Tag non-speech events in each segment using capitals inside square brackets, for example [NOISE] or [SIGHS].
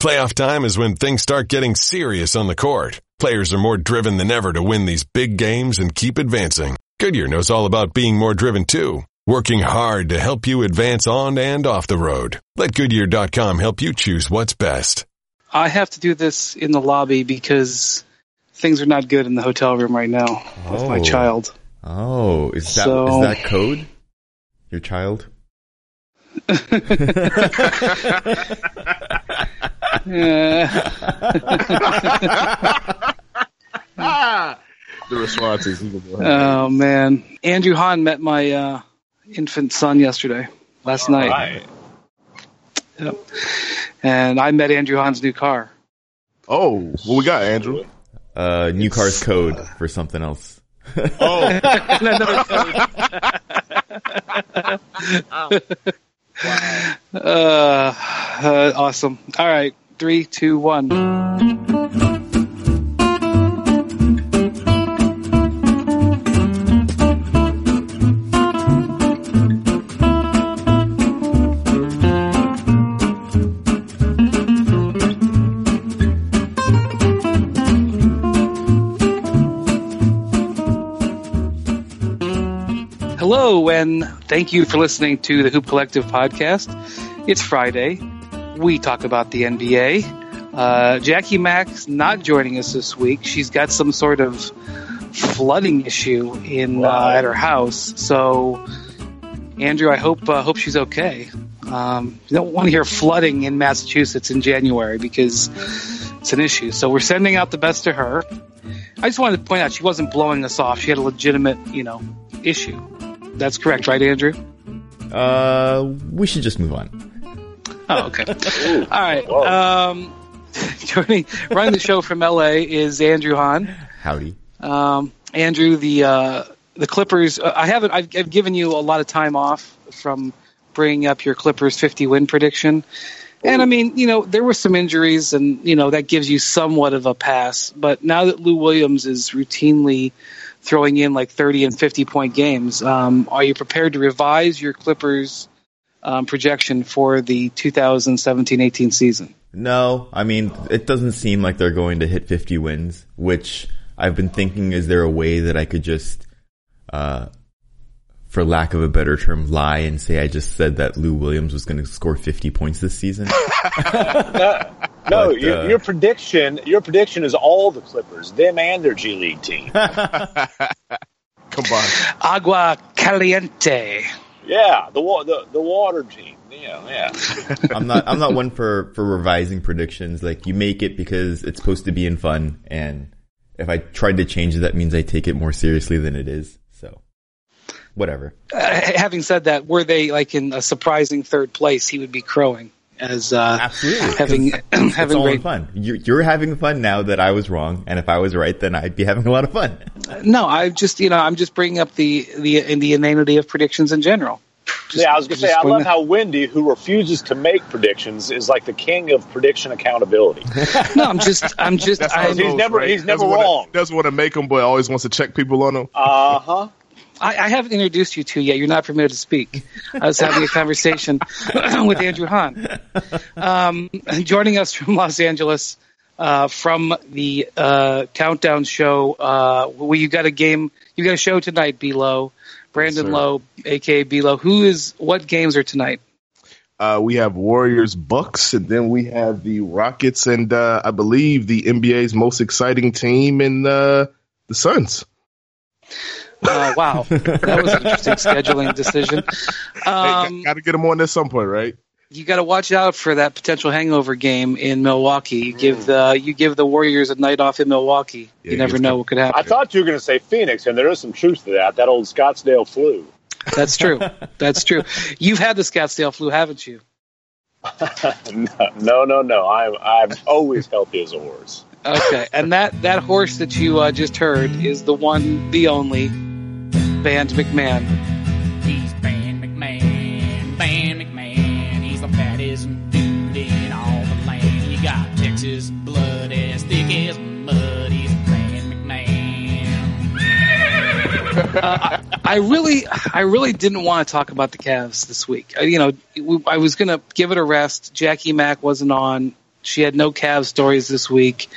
Playoff time is when things start getting serious on the court. Players are more driven than ever to win these big games and keep advancing. Goodyear knows all about being more driven too, working hard to help you advance on and off the road. Let Goodyear.com help you choose what's best. I have to do this in the lobby because things are not good in the hotel room right now with my Oh. child. Oh, is that is So- that code? Your child? [LAUGHS] [LAUGHS] Yeah. The responses. you can go oh man, Andrew Han met my uh, infant son yesterday, last night, Right. Yep. and I met Andrew Han's new car. Oh, what we got, Andrew? Uh, new car's code for something else. Oh, [LAUGHS] [LAUGHS] [LAUGHS] Code. uh, uh, awesome. All right, three, two, one. Hello, and thank you for listening to the Hoop Collective podcast. It's Friday. We talk about the NBA. Uh, Jackie Mack's not joining us this week. She's got some sort of flooding issue in uh, at her house. So, Andrew, I hope uh, hope she's okay. Um, you don't want to hear flooding in Massachusetts in January because it's an issue. So we're sending out the best to her. I just wanted to point out she wasn't blowing us off. She had a legitimate, you know, issue. That's correct, right, Andrew? Uh, we should just move on. Oh, okay. All right. Um, [LAUGHS] joining, running the show from LA is Andrew Han. Howdy. Um, Andrew, the uh, the Clippers. Uh, I haven't. I've, I've given you a lot of time off from bringing up your Clippers 50 win prediction. And I mean, you know, there were some injuries, and you know that gives you somewhat of a pass. But now that Lou Williams is routinely throwing in like 30 and 50 point games, um, are you prepared to revise your Clippers um, projection for the 2017-18 season? No, I mean, it doesn't seem like they're going to hit 50 wins, which I've been thinking, is there a way that I could just, uh, for lack of a better term, lie and say I just said that Lou Williams was going to score 50 points this season? [LAUGHS] No, But, your, uh, your prediction. Your prediction is all the Clippers, them and their G League team. [LAUGHS] combined. Agua caliente. yeah, the the the water team. Yeah, yeah. [LAUGHS] I'm not, I'm not one for, for revising predictions. Like, you make it because it's supposed to be in fun, and if I tried to change it, that means I take it more seriously than it is. So, whatever. Uh, having said that, were they like in a surprising third place, he would be crowing as uh, Absolutely. having [CLEARS THROAT] it's having all great. fun. You're, you're having fun now that I was wrong, and if I was right, then I'd be having a lot of fun. No, I just you know I'm just bringing up the the in the inanity of predictions in general. Just- yeah, I was gonna say I love that- how Wendy, who refuses to make predictions, is like the king of prediction accountability. [LAUGHS] No, I'm just I'm just I'm, He's goes, never- right? he's never doesn't wanna- wrong. Doesn't want to make them, but always wants to check people on them. Uh huh. I, I haven't introduced you to yet. You're not permitted to speak. I was having a conversation [COUGHS] with Andrew Han. Um, joining us from Los Angeles uh, from the uh, Countdown Show. Uh, well, you got a game. You got a show tonight, Below. Brandon sir. Lowe, aka Below. Who is? What games are tonight? Uh, we have Warriors, Bucks, and then we have the Rockets, and uh, I believe the NBA's most exciting team in uh, the Suns. Uh, wow, that was an interesting scheduling decision. Um, Got to get them on at some point, right? you got to watch out for that potential hangover game in Milwaukee. You give the you give the Warriors a night off in Milwaukee. Yeah, you never know what could happen. I thought you were going to say Phoenix, and there is some truth to that. That old Scottsdale flu. That's true. [LAUGHS] That's true. You've had the Scottsdale flu, haven't you? [LAUGHS] no, no, no. I'm I'm always healthy as a horse. Okay. And that that horse that you uh, just heard is the one, the only, Band MacMahon. He's Van MacMahon, Van MacMahon. He's the fattest dude in all the land. You got Texas blood as thick as mud. He's Van MacMahon. [LAUGHS] I really, I really didn't want to talk about the Cavs this week. I, you know, I was going to give it a rest. Jackie Mack wasn't on. She had no Cavs stories this week.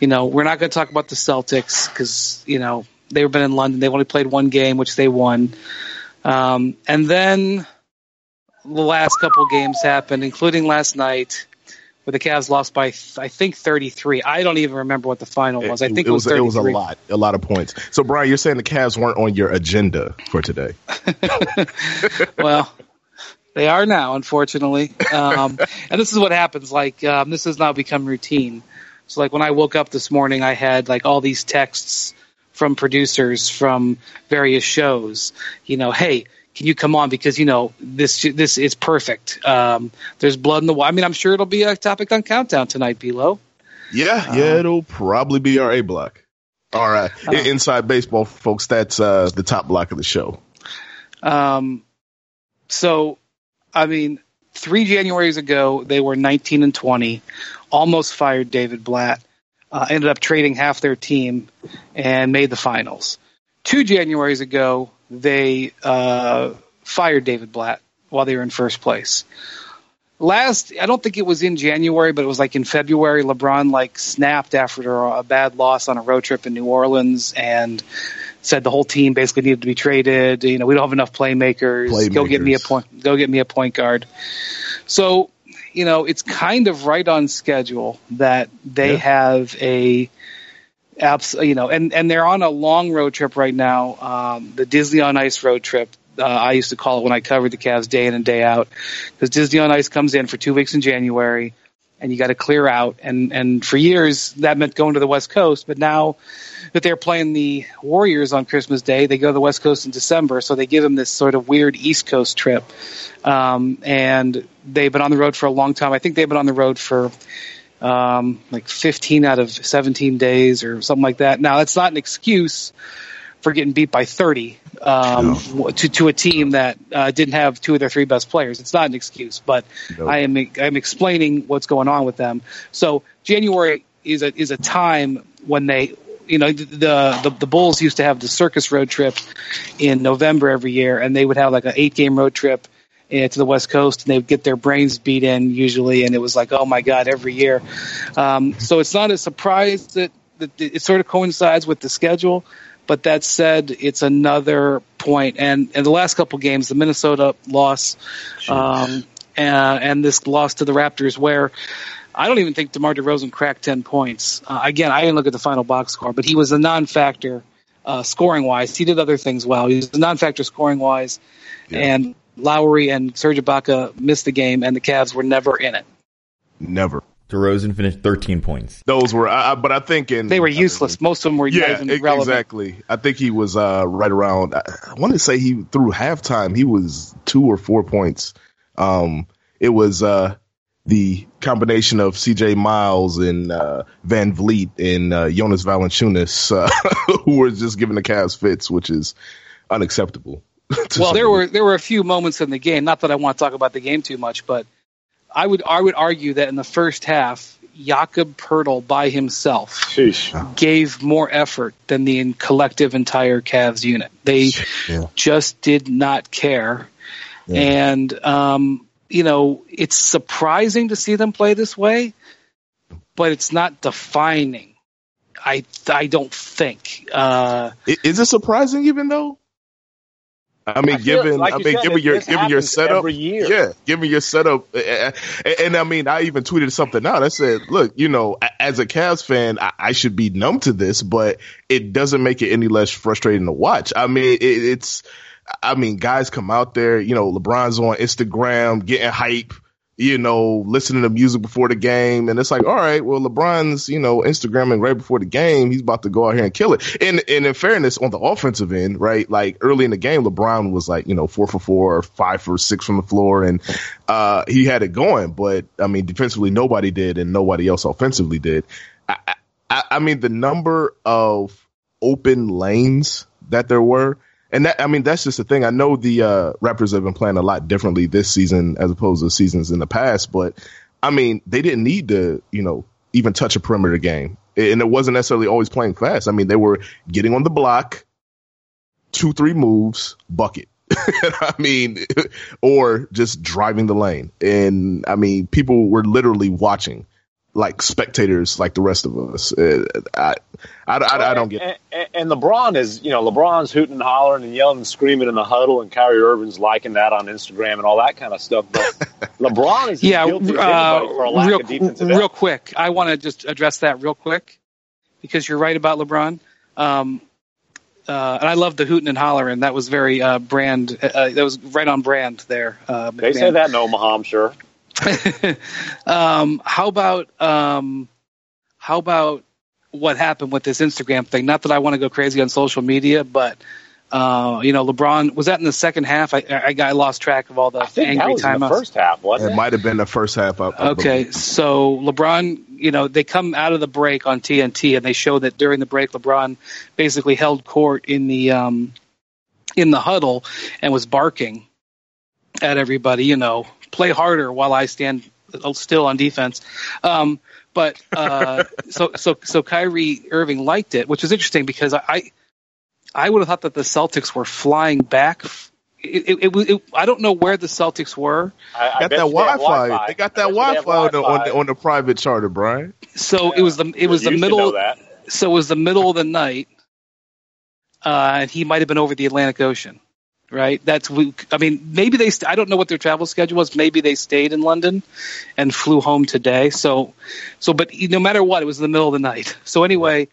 You know, we're not going to talk about the Celtics because you know they've been in London. They've only played one game, which they won. Um, and then the last couple games happened, including last night, where the Cavs lost by I think 33. I don't even remember what the final was. I think it, was, it 33. was a lot, a lot of points. So, Brian, you're saying the Cavs weren't on your agenda for today? [LAUGHS] well, they are now, unfortunately. Um, and this is what happens. Like um, this has now become routine. So, like when I woke up this morning, I had like all these texts from producers from various shows. You know, hey, can you come on because you know this this is perfect. Um, there's blood in the water. I mean, I'm sure it'll be a topic on Countdown tonight, Bilo. Yeah, yeah, it'll probably be our A block. All right, Uh, inside baseball, folks. That's uh, the top block of the show. Um, so, I mean, three Januaries ago, they were 19 and 20, almost fired David Blatt, uh, ended up trading half their team and made the finals. Two Januaries ago, they uh, fired David Blatt while they were in first place. Last, I don't think it was in January, but it was like in February. LeBron like snapped after a bad loss on a road trip in New Orleans and said the whole team basically needed to be traded. You know, we don't have enough playmakers. Go get me a point. Go get me a point guard. So, you know, it's kind of right on schedule that they Yeah. have a abs- you know, and and they're on a long road trip right now. Um, the Disney on Ice road trip. Uh, I used to call it when I covered the Cavs day in and day out because Disney on Ice comes in for two weeks in January, and you got to clear out. And and for years that meant going to the West Coast, but now that they're playing the Warriors on Christmas Day, they go to the West Coast in December, so they give them this sort of weird East Coast trip. Um, and they've been on the road for a long time. I think they've been on the road for um, like 15 out of 17 days or something like that. Now, that's not an excuse for getting beat by 30 um, to to a team that uh, didn't have two of their three best players. It's not an excuse, but No. I am I'm explaining what's going on with them. So January is a is a time when they you know the the, the Bulls used to have the circus road trip in November every year, and they would have like an eight game road trip uh, to the West Coast, and they would get their brains beat in usually, and it was like, oh my god, every year. Um, so it's not a surprise that, that it sort of coincides with the schedule. But that said, it's another point, and and the last couple games, the Minnesota loss, um, uh, and this loss to the Raptors, where I don't even think DeMar DeRozan cracked 10 points. Uh, again, I didn't look at the final box score, but he was a non factor uh, scoring wise. He did other things well. He was a non factor scoring wise. And Lowry and Serge Ibaka missed the game, and the Cavs were never in it. Never. DeRozan finished 13 points. Those were, I, I- but I think in They were useless. Most of them were Yeah, even exactly. I think he was uh, right around. I, I want to say he through halftime he was two or four points. Um, it was uh, the combination of C.J. Miles and uh, VanVleet and uh, Jonas Valanciunas uh, [LAUGHS] who were just giving the Cavs fits, which is unacceptable. [LAUGHS] well, there were there were a few moments in the game. Not that I want to talk about the game too much, but I would I would argue that in the first half, Jakob Poeltl by himself Sheesh. gave more effort than the collective entire Cavs unit. They Yeah. just did not care, and um, you know it's surprising to see them play this way, but it's not defining. I I don't think. Uh, Is it surprising even though? I mean, I given like I mean, said, given your given your setup, yeah, given your setup, and, and I mean, I even tweeted something out. I said, "Look, you know, as a Cavs fan, I, I should be numb to this, but it doesn't make it any less frustrating to watch. I mean, it, it's, I mean, guys come out there, you know, LeBron's on Instagram getting hype." You know, listening to music before the game, and it's like, all right, well, LeBron's, you know, Instagramming right before the game. He's about to go out here and kill it. And and in fairness, on the offensive end, right, like early in the game, LeBron was like, you know, four for four, or five for six from the floor, and uh, he had it going. But I mean, defensively, nobody did, and nobody else offensively did. I, I, I mean, the number of open lanes that there were. And that, I mean, that's just the thing. I know the uh, Raptors have been playing a lot differently this season as opposed to seasons in the past, but I mean, they didn't need to, you know, even touch a perimeter game. And it wasn't necessarily always playing fast. I mean, they were getting on the block, two, three moves, bucket. [LAUGHS] I mean, [LAUGHS] or just driving the lane. And I mean, people were literally watching like spectators like the rest of us. Uh, I, I, I, I don't get. And, and, and LeBron is, you know, LeBron's hooting and hollering and yelling and screaming in the huddle, and Kyrie Irving's liking that on Instagram and all that kind of stuff. But [LAUGHS] LeBron is Yeah, uh, for a lack real, of defensive real quick. I want to just address that real quick because you're right about LeBron. Um, uh, and I love the hooting and hollering. That was very uh, brand. Uh, that was right on brand there. Uh, They say that in Omaha, I'm sure. [LAUGHS] um, how about um, how about what happened with this Instagram thing? Not that I want to go crazy on social media, but uh, you know, LeBron was that in the second half. I, I, I lost track of all the I think that angry was in the first half, wasn't It it? might have been the first half. I, I Okay, believe. so LeBron, you know, they come out of the break on TNT and they show that during the break, LeBron basically held court in the um, in the huddle and was barking at everybody. You know, play harder while I stand still on defense. Um, but uh, [LAUGHS] so so so Kyrie Irving liked it, which was interesting because I I would have thought that the Celtics were flying back. It, it, it, it, I don't know where the Celtics were. I, I got that you they Wi-Fi. They got that I bet you they have Wi-Fi on the, on the on the private charter, Brian. So it was the it was You the middle. know that. so it was the middle of the night, uh, and he might have been over the Atlantic Ocean, right? That's we. I mean, maybe they. St- I don't know what their travel schedule was. Maybe they stayed in London and flew home today. So, so but no matter what, it was in the middle of the night. So anyway,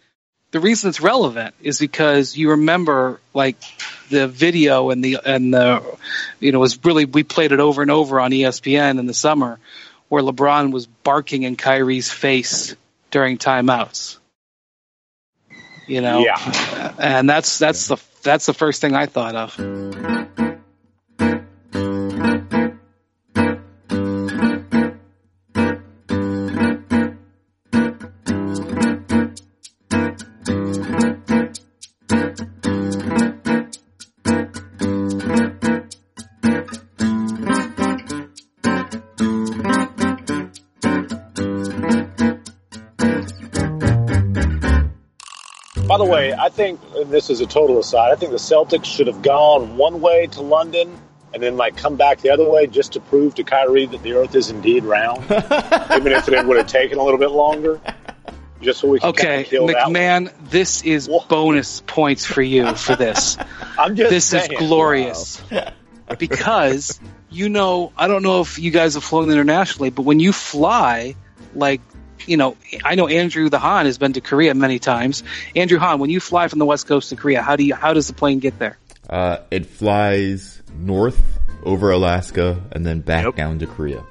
the reason it's relevant is because you remember like the video and the and the you know it was really we played it over and over on ESPN in the summer where LeBron was barking in Kyrie's face during timeouts. You know, Yeah. and that's that's the that's the first thing I thought of. I think, and this is a total aside, I think the Celtics should have gone one way to London and then like come back the other way just to prove to Kyrie that the Earth is indeed round, [LAUGHS] even if it would have taken a little bit longer, just so we can Okay, kind of kill that. one. MacMahon, this is Wha- bonus points for you for this. [LAUGHS] I'm just this saying. is glorious because you know I don't know if you guys have flown internationally, but when you fly, like you know, I know Andrew the Han has been to Korea many times. Andrew Han, when you fly from the west coast to Korea, how do you how does the plane get there? Uh, it flies north over Alaska and then back Yep. down to Korea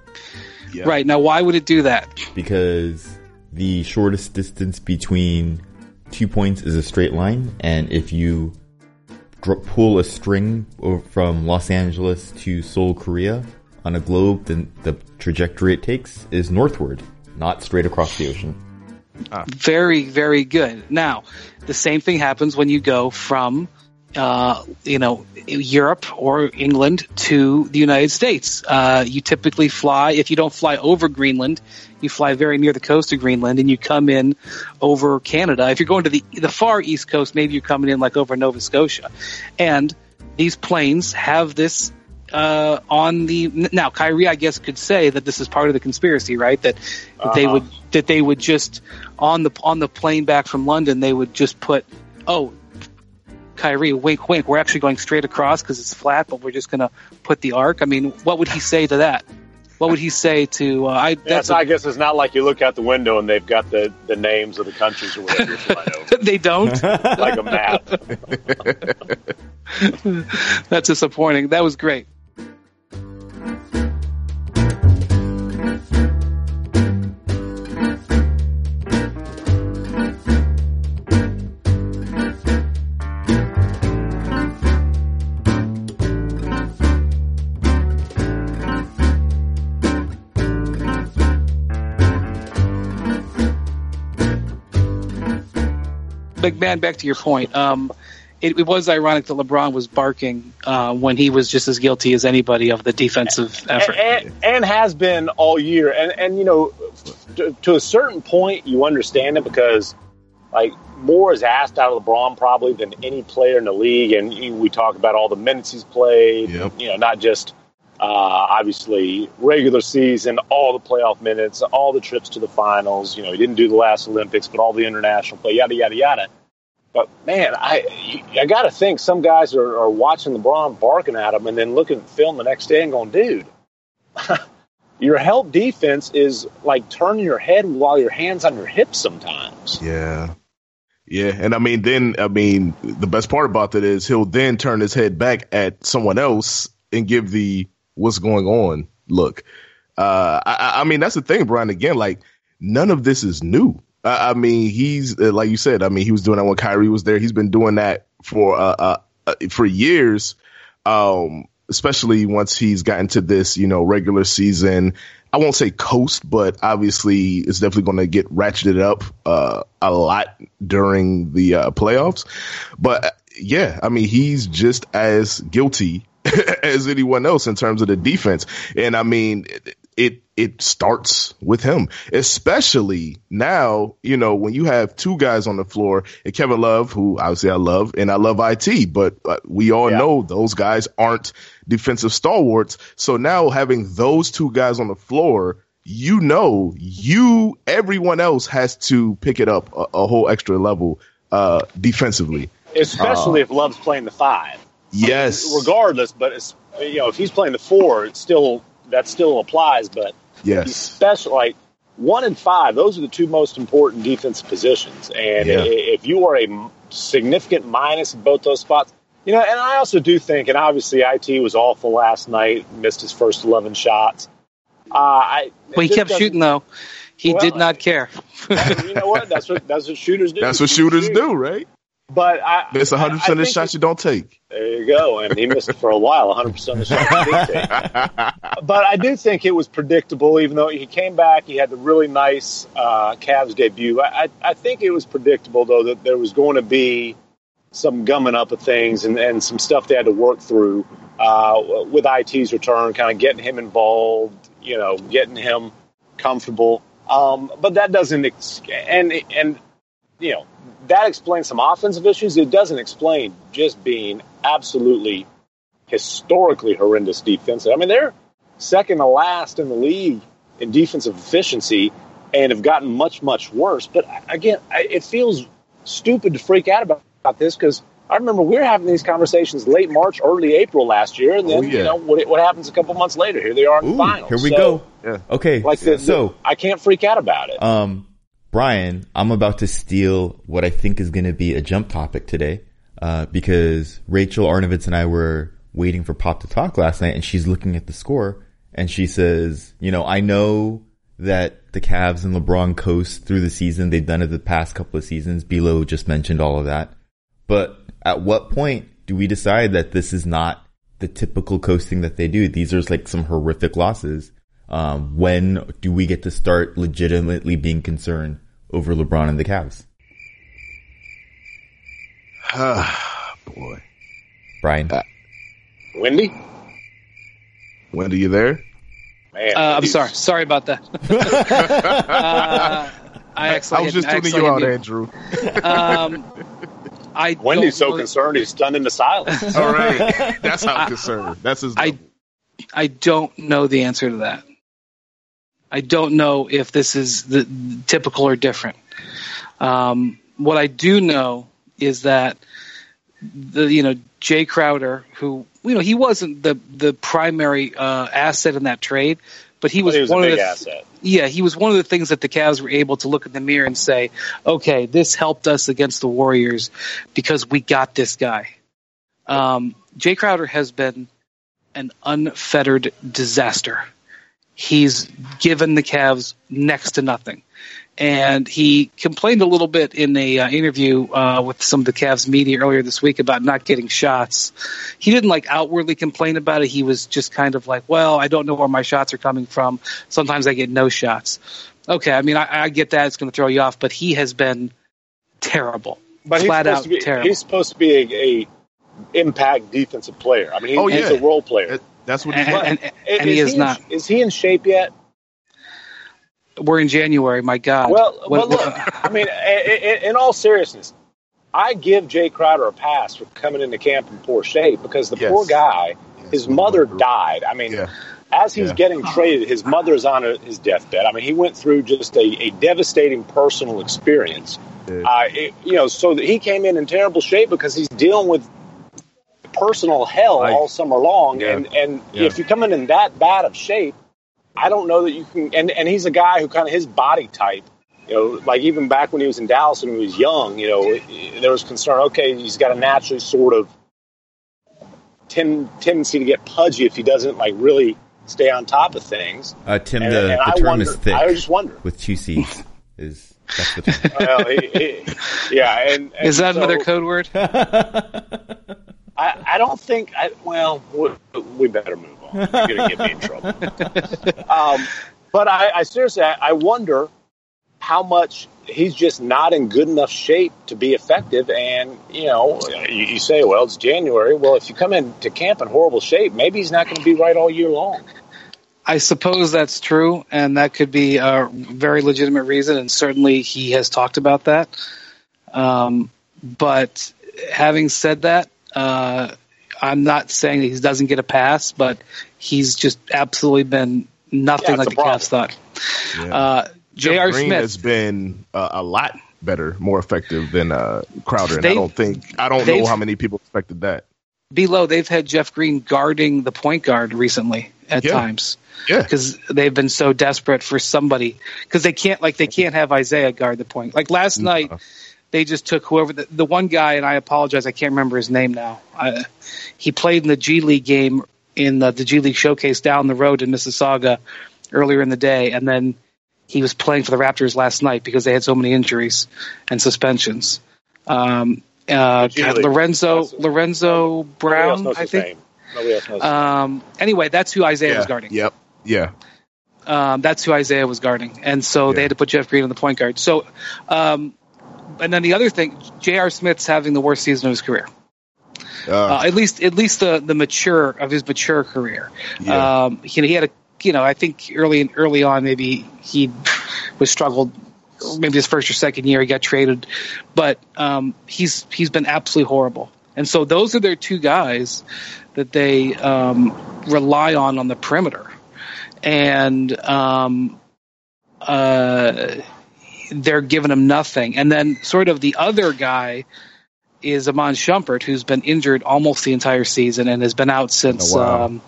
Yeah. Right now, why would it do that? because the shortest distance between two points is a straight line, and if you pull a string from Los Angeles to Seoul, Korea, on a globe, then the trajectory it takes is northward, not straight across the ocean. Very, very good. Now, the same thing happens when you go from, uh, you know, Europe or England to the United States. Uh, you typically fly, if you don't fly over Greenland, you fly very near the coast of Greenland and you come in over Canada. If you're going to the, the far east coast, maybe you're coming in like over Nova Scotia. And these planes have this uh, on the now Kyrie, I guess, could say that this is part of the conspiracy, right? That, that they Uh-huh. would that they would just on the on the plane back from London, they would just put, oh, Kyrie, wink, wink. We're actually going straight across because it's flat, but we're just going to put the arc. I mean, what would he say to that? What would he say to? Uh, I that's I guess it's not like you look out the window and they've got the, the names of the countries or whatever [LAUGHS] they don't. like a map. [LAUGHS] That's disappointing. That was great. Big man, back to your point. Um, it, it was ironic that LeBron was barking uh, when he was just as guilty as anybody of the defensive effort. and, and, and has been all year. And and you know, to, to a certain point, you understand it because like more is asked out of LeBron probably than any player in the league. And you- we talk about all the minutes he's played. Yep. You know, not just Uh, obviously, regular season, all the playoff minutes, all the trips to the finals. You know, he didn't do the last Olympics, but all the international play, yada yada yada. But man, I I got to think some guys are, are watching LeBron barking at him, and then looking at film the next day and going, "Dude, [LAUGHS] your help defense is like turning your head while your hands on your hips sometimes." Yeah. Yeah, and I mean, then I mean, the best part about that is he'll then turn his head back at someone else and give the "what's going on" look. Uh, I, I mean, that's the thing, Brian. Again, like none of this is new. I, I mean, he's uh, like you said. I mean, he was doing that when Kyrie was there. He's been doing that for uh, uh, uh for years. Um, especially once he's gotten to this, you know, regular season I won't say coast, but obviously it's definitely going to get ratcheted up uh, a lot during the uh, playoffs. But uh, yeah, I mean, he's just as guilty [LAUGHS] as anyone else in terms of the defense. And I mean, it, it, it starts with him, especially now, you know, when you have two guys on the floor and Kevin Love, who obviously I love and I love IT, but uh, we all Yeah. know those guys aren't defensive stalwarts. So now having those two guys on the floor, you know, you, everyone else has to pick it up a, a whole extra level, uh, defensively. Especially if Love's playing the five. Yes. regardless. But it's, you know, if he's playing the four, it's still that still applies. But Yes. especially like one and five, those are the two most important defensive positions. And Yeah. if you are a significant minus in both those spots, you know, and I also do think, and obviously IT was awful last night, missed his first eleven shots. Uh, I Well, he kept shooting though. He Well, did not care. you know what? That's what that's what shooters do. That's what shooters do, right? But I, It's 100% I- I of the shots you don't take. There you go. And he missed it for a while, 100% of the shots he did take. [LAUGHS] But I do think it was predictable, even though he came back. He had the really nice uh, Cavs debut. I, I, I think it was predictable, though, that there was going to be some gumming up of things and, and some stuff they had to work through uh, with IT's return, kind of getting him involved, you know, getting him comfortable. Um, but that doesn't, ex- and, and, you know, that explains some offensive issues. It doesn't explain just being absolutely historically horrendous defense. I mean, they're second to last in the league in defensive efficiency and have gotten much, much worse. But again, I- it feels stupid to freak out about, about this because I remember we were having these conversations late March, early April last year, and then Oh, yeah. you know what, what happens a couple months later? Here they are in the finals. here we So, go. Yeah. Okay, Like the, so I can't freak out about it. um, Brian, I'm about to steal what I think is going to be a jump topic today, uh, because Rachel Arnovitz and I were waiting for Pop to talk last night, and she's looking at the score, and she says, "You know, I know that the Cavs and LeBron coast through the season. They've done it the past couple of seasons. Bilo just mentioned all of that, but at what point do we decide that this is not the typical coasting that they do? These are like some horrific losses." Um, when do we get to start legitimately being concerned over LeBron and the Cavs? Ah, [SIGHS] Boy. Brian, Wendy? Wendy, you there? Man, Uh, I'm sorry. Sorry about that. [LAUGHS] uh, I actually I was just tuning you out, Andrew. Um, I [LAUGHS] Wendy's so know- concerned he's stunned into silence. All right. That's how [LAUGHS] concerned. That's his. I I don't know the answer to that. I don't know if this is the typical or different. Um, what I do know is that the you know Jae Crowder, who you know he wasn't the the primary uh, asset in that trade, but he was, he was one of the asset. yeah, he was one of the things that the Cavs were able to look in the mirror and say, okay, this helped us against the Warriors because we got this guy. Um, Jae Crowder has been an unfettered disaster. He's given the Cavs next to nothing. And he complained a little bit in a uh, interview uh, with some of the Cavs media earlier this week about not getting shots. He didn't like outwardly complain about it. He was just kind of like, "Well, I don't know where my shots are coming from. Sometimes I get no shots." Okay, I mean, I, I get that it's going to throw you off, but he has been terrible, But he's flat supposed out to be, terrible. He's supposed to be a, a impact defensive player. I mean, he, Oh, he's yeah. a role player. That- That's what he's and, like. and, and, and he is in, not. Is he in shape yet? We're in January. My God. Well, What- well, look. I mean, i- i- in all seriousness, I give Jae Crowder a pass for coming into camp in poor shape because the Yes. poor guy his mother died. I mean, Yeah. as he's Yeah. getting traded, his mother's on his deathbed. I mean, he went through just a, a devastating personal experience. Uh, it- you know, so that he came in in terrible shape because he's dealing with personal hell Like- all summer long. Yeah. And and Yeah. if you come in in that bad of shape, I don't know that you can. And and he's a guy who kind of his body type. You know, like even back when he was in Dallas when he was young, you know, there was concern. Okay, he's got a naturally sort of ten, tendency to get pudgy if he doesn't like really stay on top of things. Uh, Tim, And, the, and the I term wonder, is thick I just wonder. with two C's. Is that's the term. well, he, he, yeah, and, and Is that so another code word? [LAUGHS] I, I don't think. I, well, we, we better move on. You're gonna get me in trouble. [LAUGHS] um, but I, I seriously, I, I wonder how much he's just not in good enough shape to be effective. And you know, you, you say, well, it's January. Well, if you come into camp in horrible shape, maybe he's not going to be right all year long. I suppose that's true, and that could be a very legitimate reason, and certainly he has talked about that. Um, but having said that, uh, I'm not saying that he doesn't get a pass, but he's just absolutely been nothing Yeah, like the a Cavs thought. Uh, J.R. Green Smith, has been uh, a lot better, more effective than uh, Crowder. And I don't think I don't know how many people expected that. below, they've had Jeff Green guarding the point guard recently at Yeah. times. Yeah, because they've been so desperate for somebody because they can't like they can't have Isaiah guard the point. Like last night, they just took whoever the, the one guy, and I apologize, I can't remember his name now. I, he played in the G League game in the, the G League showcase down the road in Mississauga earlier in the day, and then he was playing for the Raptors last night because they had so many injuries and suspensions. Um, uh, G God, Lorenzo That's- Lorenzo Nobody else Brown, knows I his think. name. Nobody else knows. his name. Um, anyway, that's who Isaiah yeah, was guarding. Yep. Yeah. Um, that's who Isaiah was guarding, and so they had to put Jeff Green on the point guard. So, um, and then the other thing, J.R. Smith's having the worst season of his career. Uh, Uh, at least, at least the the mature of his mature career. Yeah. Um, he, he had a, you know, I think early and early on maybe he was struggled. Maybe his first or second year he got traded, but um, he's he's been absolutely horrible. And so those are their two guys that they um, rely on on the perimeter, and um, uh, they're giving him nothing. And then sort of the other guy is Iman Shumpert, who's been injured almost the entire season and has been out since Oh, wow. um,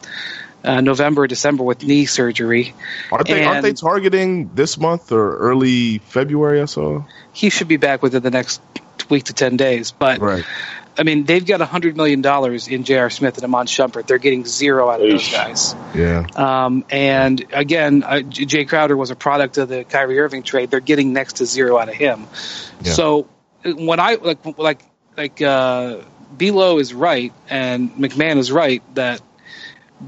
uh, November, December with knee surgery. aren't they aren't they targeting this month or early February? I saw. He should be back within the next week to 10 days. But, Right. I mean, they've got $100 million in J.R. Smith and Iman Shumpert. They're getting zero out of those guys. Yeah. Um, and again, uh, Jae Crowder was a product of the Kyrie Irving trade. They're getting next to zero out of him. Yeah. So when I like like like uh, Belo is right and MacMahon is right that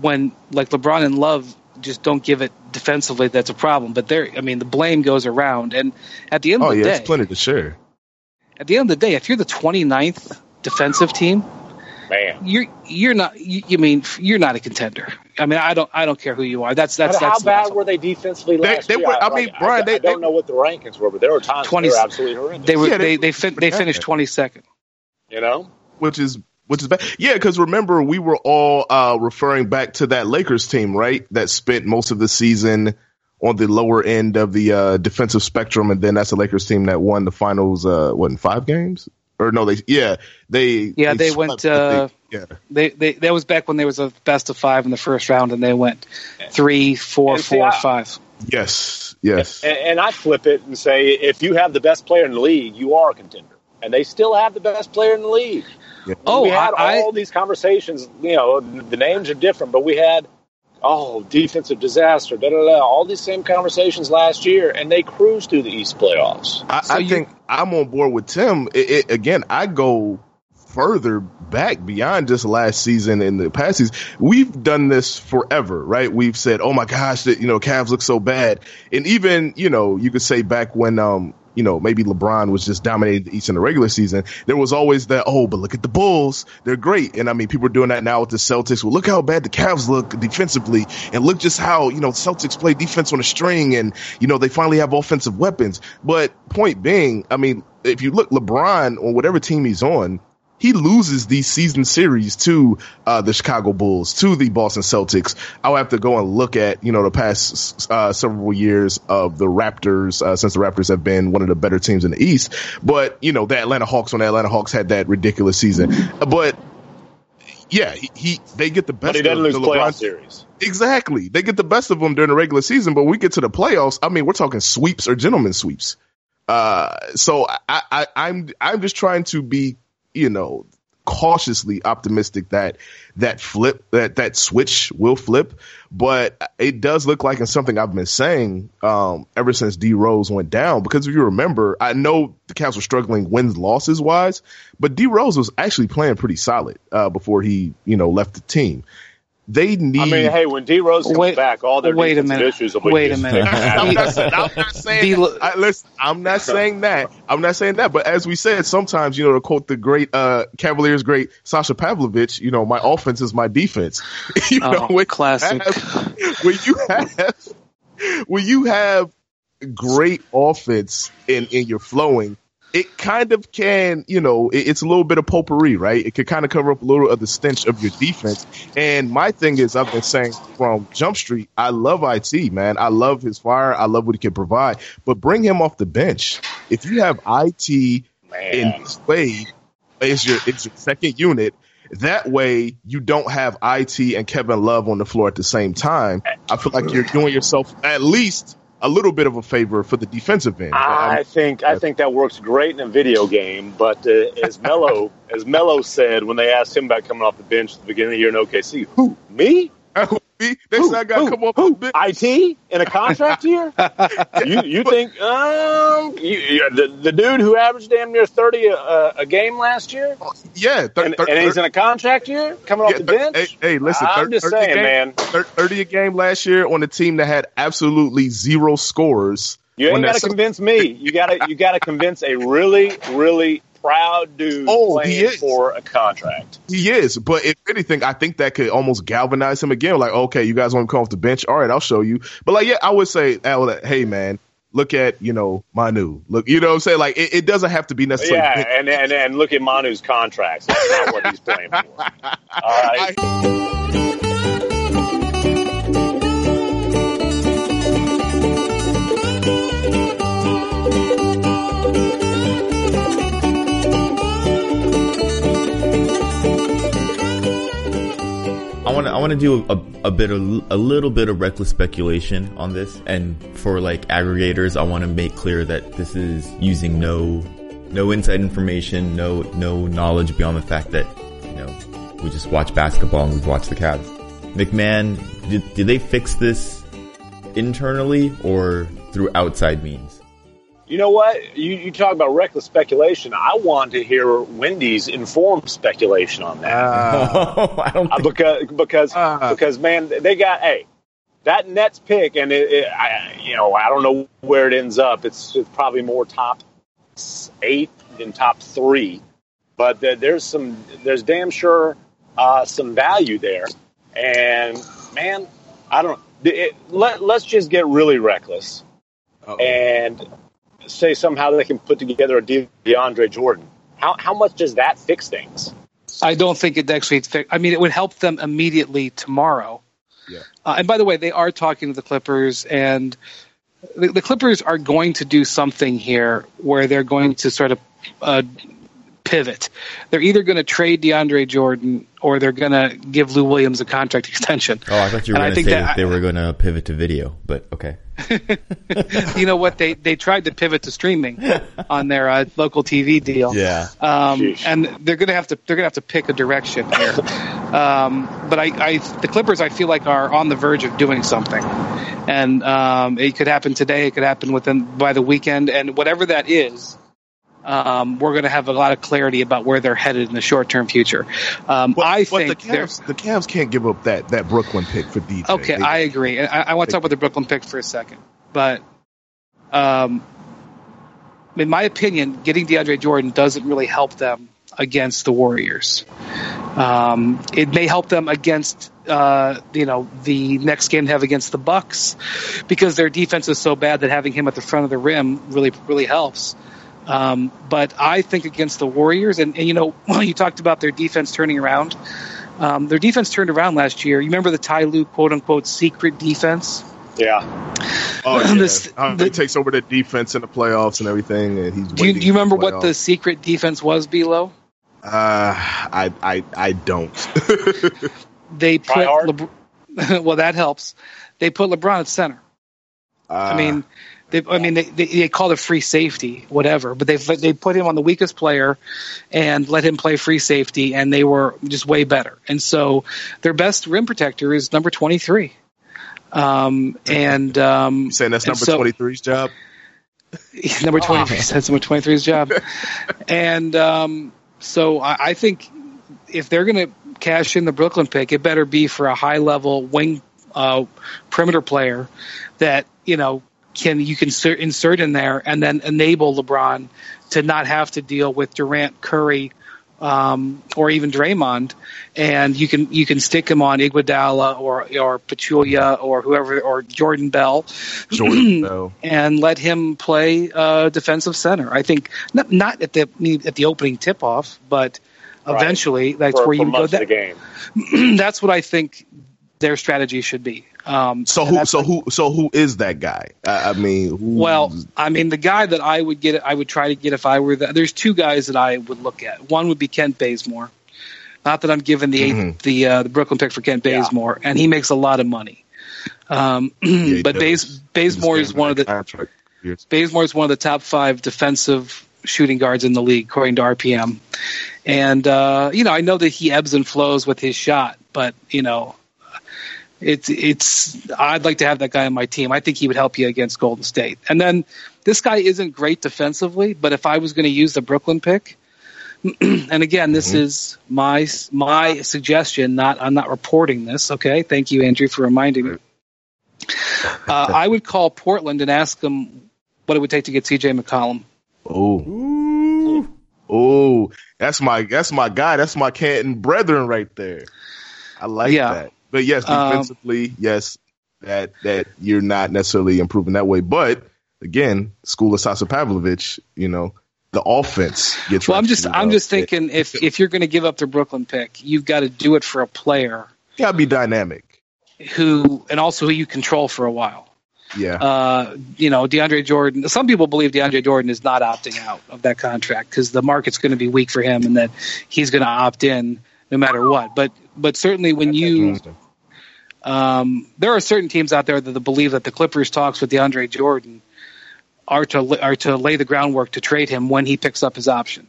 when like LeBron and Love just don't give it defensively, that's a problem. But there, I mean, the blame goes around. And at the end Oh of the yeah, day, it's plenty to share. at the end of the day, if you're the 29th defensive team, Man. you're you're not. You, you mean you're not a contender? I mean, I don't I don't care who you are. That's that's But how that's bad were they defensively They- last they year? were- I mean, like, Brian, I, they- I don't they- know what the rankings were, but there were times 20 they were absolutely horrendous. They were Yeah, they they- they fin- they finished twenty second. you know, which is which is bad. Yeah, because remember we were all uh, referring back to that Lakers team, right? That spent most of the season on the lower end of the uh, defensive spectrum, and then that's the Lakers team that won the finals. Uh, what in five games? Or no, they yeah they Yeah, they went, uh, think. yeah They they that was back when there was a best of five in the first round, and they went three, four, And see, four, I- five. yes yes and, and I flip it and say, if you have the best player in the league, you are a contender, and they still have the best player in the league. Yeah. Oh, we had I- I- all these conversations. You know, the names are different, but we had oh defensive disaster, da da da. All these same conversations last year, and they cruised through the East playoffs. I, So I you- think I'm on board with Tim. It, it, again, I go further back beyond just last season and the past season. We've done this forever, right? We've said, "Oh my gosh, that you know, Cavs look so bad," and even you know, you could say back when um. You know, maybe LeBron was just dominating the East in the regular season. There was always that, oh, but look at the Bulls. They're great. And I mean, people are doing that now with the Celtics. Well, look how bad the Cavs look defensively. And look just how, you know, Celtics play defense on a string and, you know, they finally have offensive weapons. But point being, I mean, if you look LeBron on whatever team he's on, he loses these season series to uh, the Chicago Bulls, to the Boston Celtics, I'll have to go and look at you know the past uh, several years of the Raptors uh, since the Raptors have been one of the better teams in the East. But you know the Atlanta Hawks when the Atlanta Hawks had that ridiculous season, but yeah, he, he they get the best. But he doesn't of lose the playoff LeBron series. Exactly. They get the best of them during the regular season, but when we get to the playoffs, I mean, we're talking sweeps or gentlemen sweeps. Uh, so I, I, I'm, I'm just trying to be, you know, cautiously optimistic that that flip, that, that switch will flip. But it does look like it's something I've been saying, um, ever since D Rose went down. Because if you remember, I know the Cavs were struggling wins losses wise, but D Rose was actually playing pretty solid, uh, before he, you know, left the team. They need. I mean, hey, when D Rose comes Wait- back, all their wait a minute. issues will be Wait a minute. fixed. [LAUGHS] I'm not, I'm not [LAUGHS] saying. Be- that. I, listen, I'm not saying that. I'm not saying that. But as we said, sometimes you know to quote the great uh, Cavaliers great Sasha Pavlovic, you know, my offense is my defense. [LAUGHS] you know, Oh, when classic. You have, when you have when you have great offense in in your flowing. It kind of can, you know, it, it's a little bit of potpourri, right? It could kind of cover up a little of the stench of your defense. And my thing is, I've been saying from Jump Street, I love IT, man. I love his fire. I love what he can provide. But bring him off the bench. If you have IT in Slade is your it's your second unit. That way, you don't have IT and Kevin Love on the floor at the same time. I feel like you're doing yourself at least a little bit of a favor for the defensive end. I think I think that works great in a video game, but uh, as Melo [LAUGHS] as Melo said when they asked him about coming off the bench at the beginning of the year in OKC, who me? Me? Next time I got to come off the bench. IT in a contract year? [LAUGHS] you you think um you, you, the the dude who averaged damn near thirty a, a game last year, Yeah, thir- and, thir- and he's in a contract year coming off Yeah, the thir- bench? Hey, hey, listen. I'm thir- just 30 saying, game- man. thir- Thirty a game last year on a team that had absolutely zero scores. You ain't got to convince me. You got to you got to convince a really really proud dude Oh, playing for a contract. He is, but if anything, I think that could almost galvanize him again. Like, okay, you guys want to come off the bench? All right, I'll show you. But like, yeah, I would say, hey man, look at you know Manu. Look, you know what I'm saying? Like, it, it doesn't have to be necessarily. Yeah, and, and and look at Manu's contracts. That's not what he's playing for. [LAUGHS] All right. I want to I want to do a, a bit of a little bit of reckless speculation on this, and for like aggregators, I want to make clear that this is using no no inside information, no no knowledge beyond the fact that you know we just watch basketball and we've watched the Cavs. MacMahon, did did they fix this internally or through outside means? You know what? You, you talk about reckless speculation. I want to hear Wendy's informed speculation on that. [LAUGHS] I don't Uh, think because because Uh. because man, they got hey that Nets pick, and it, it, I you know I don't know where it ends up. It's, it's probably more top eight than top three, but there, there's some there's damn sure uh, some value there. And man, I don't. It, let let's just get really reckless and say somehow they can put together a deal with DeAndre Jordan. How how much does that fix things? I don't think it actually. Fix, I mean, it would help them immediately tomorrow. Yeah. Uh, and by the way, they are talking to the Clippers, and the, the Clippers are going to do something here where they're going to sort of uh, pivot. They're either going to trade DeAndre Jordan or they're going to give Lou Williams a contract [LAUGHS] extension. Oh, I thought you were going to say that- that they were going to pivot to video, but okay. [LAUGHS] you know what? They they tried to pivot to streaming on their uh, local TV deal. Yeah. um, and they're gonna have to they're gonna have to pick a direction here. um, but I, I the Clippers I feel like are on the verge of doing something, and um, it could happen today. It could happen within by the weekend, and whatever that is. Um, we're going to have a lot of clarity about where they're headed in the short-term future. Um, But, I but the think they're Cavs, the Cavs can't give up that that Brooklyn pick for DJ. Okay, They- I agree. I, I want to talk about the Brooklyn pick for a second, but um, in my opinion, getting DeAndre Jordan doesn't really help them against the Warriors. Um, it may help them against uh, you know the next game they have against the Bucks because their defense is so bad that having him at the front of the rim really really helps. Um, but I think against the Warriors, and, and you know, well, [LAUGHS] you talked about their defense turning around. Um, their defense turned around last year. You remember the Ty Lue quote unquote secret defense? Yeah. Oh, [LAUGHS] yeah. This- How the- he takes over the defense in the playoffs and everything, and he's. Do you, do you remember for what the secret defense was, Below? Uh, I I I don't. [LAUGHS] They put Try? LeBron, well, that helps. They put LeBron at center. I Uh, mean, they, I mean, they, they, they call it free safety, whatever. But they they put him on the weakest player and let him play free safety, and they were just way better. And so their best rim protector is number twenty three. Um, and um, you saying that's and number so- [LAUGHS] twenty three's job. number 23 that's number 23's job [LAUGHS] and um, so I, I think if they're going to cash in the brooklyn pick it better be for a high level wing uh, perimeter player that you know can you can insert, insert in there and then enable lebron to not have to deal with durant curry um, or even Draymond, and you can you can stick him on Iguodala or or Pachulia or whoever or Jordan Bell, [CLEARS THROAT] Jordan Bell. and let him play uh, defensive center. I think not, not at the at the opening tip off, but Right. eventually that's for, where for you go. much the That, game. [CLEARS THROAT] that's what I think their strategy should be. Um, So who? So who? So who is that guy? I, I mean, who, well, I mean, the guy that I would get, I would try to get if I were. The, there's two guys that I would look at. One would be Kent Bazemore. Not that I'm giving the eighth, Mhm. the uh, the Brooklyn pick for Kent Yeah. Bazemore, and he makes a lot of money. Um, [CLEARS THROAT] he but does. Baz, Bazemore is one of the Contract years. Bazemore is one of the top five defensive shooting guards in the league, according to RPM. And uh, you know, I know that he ebbs and flows with his shot, but you know, it's it's. I'd like to have that guy on my team. I think he would help you against Golden State. And then this guy isn't great defensively, but if I was going to use the Brooklyn pick. [CLEARS THROAT] And again, this is my my suggestion. Not I'm not reporting this. Okay, thank you, Andrew, for reminding me. [LAUGHS] Uh, I would call Portland and ask them what it would take to get CJ McCollum. Oh, oh, that's my that's my guy. That's my Canton brethren right there. I like Yeah. that. But yes, Um, defensively, yes, that that you're not necessarily improving that way. But again, school of Sasha Pavlovic, you know, the offense gets. Well, I'm just I'm just thinking if if you're going to give up the Brooklyn pick, you've got to do it for a player You gotta be dynamic. who and also who you control for a while. Yeah, Uh, you know, DeAndre Jordan. Some people believe DeAndre Jordan is not opting out of that contract because the market's going to be weak for him, and that he's going to opt in no matter what. But but certainly when you um, there are certain teams out there that believe that the Clippers talks with DeAndre Jordan are to are to lay the groundwork to trade him when he picks up his option.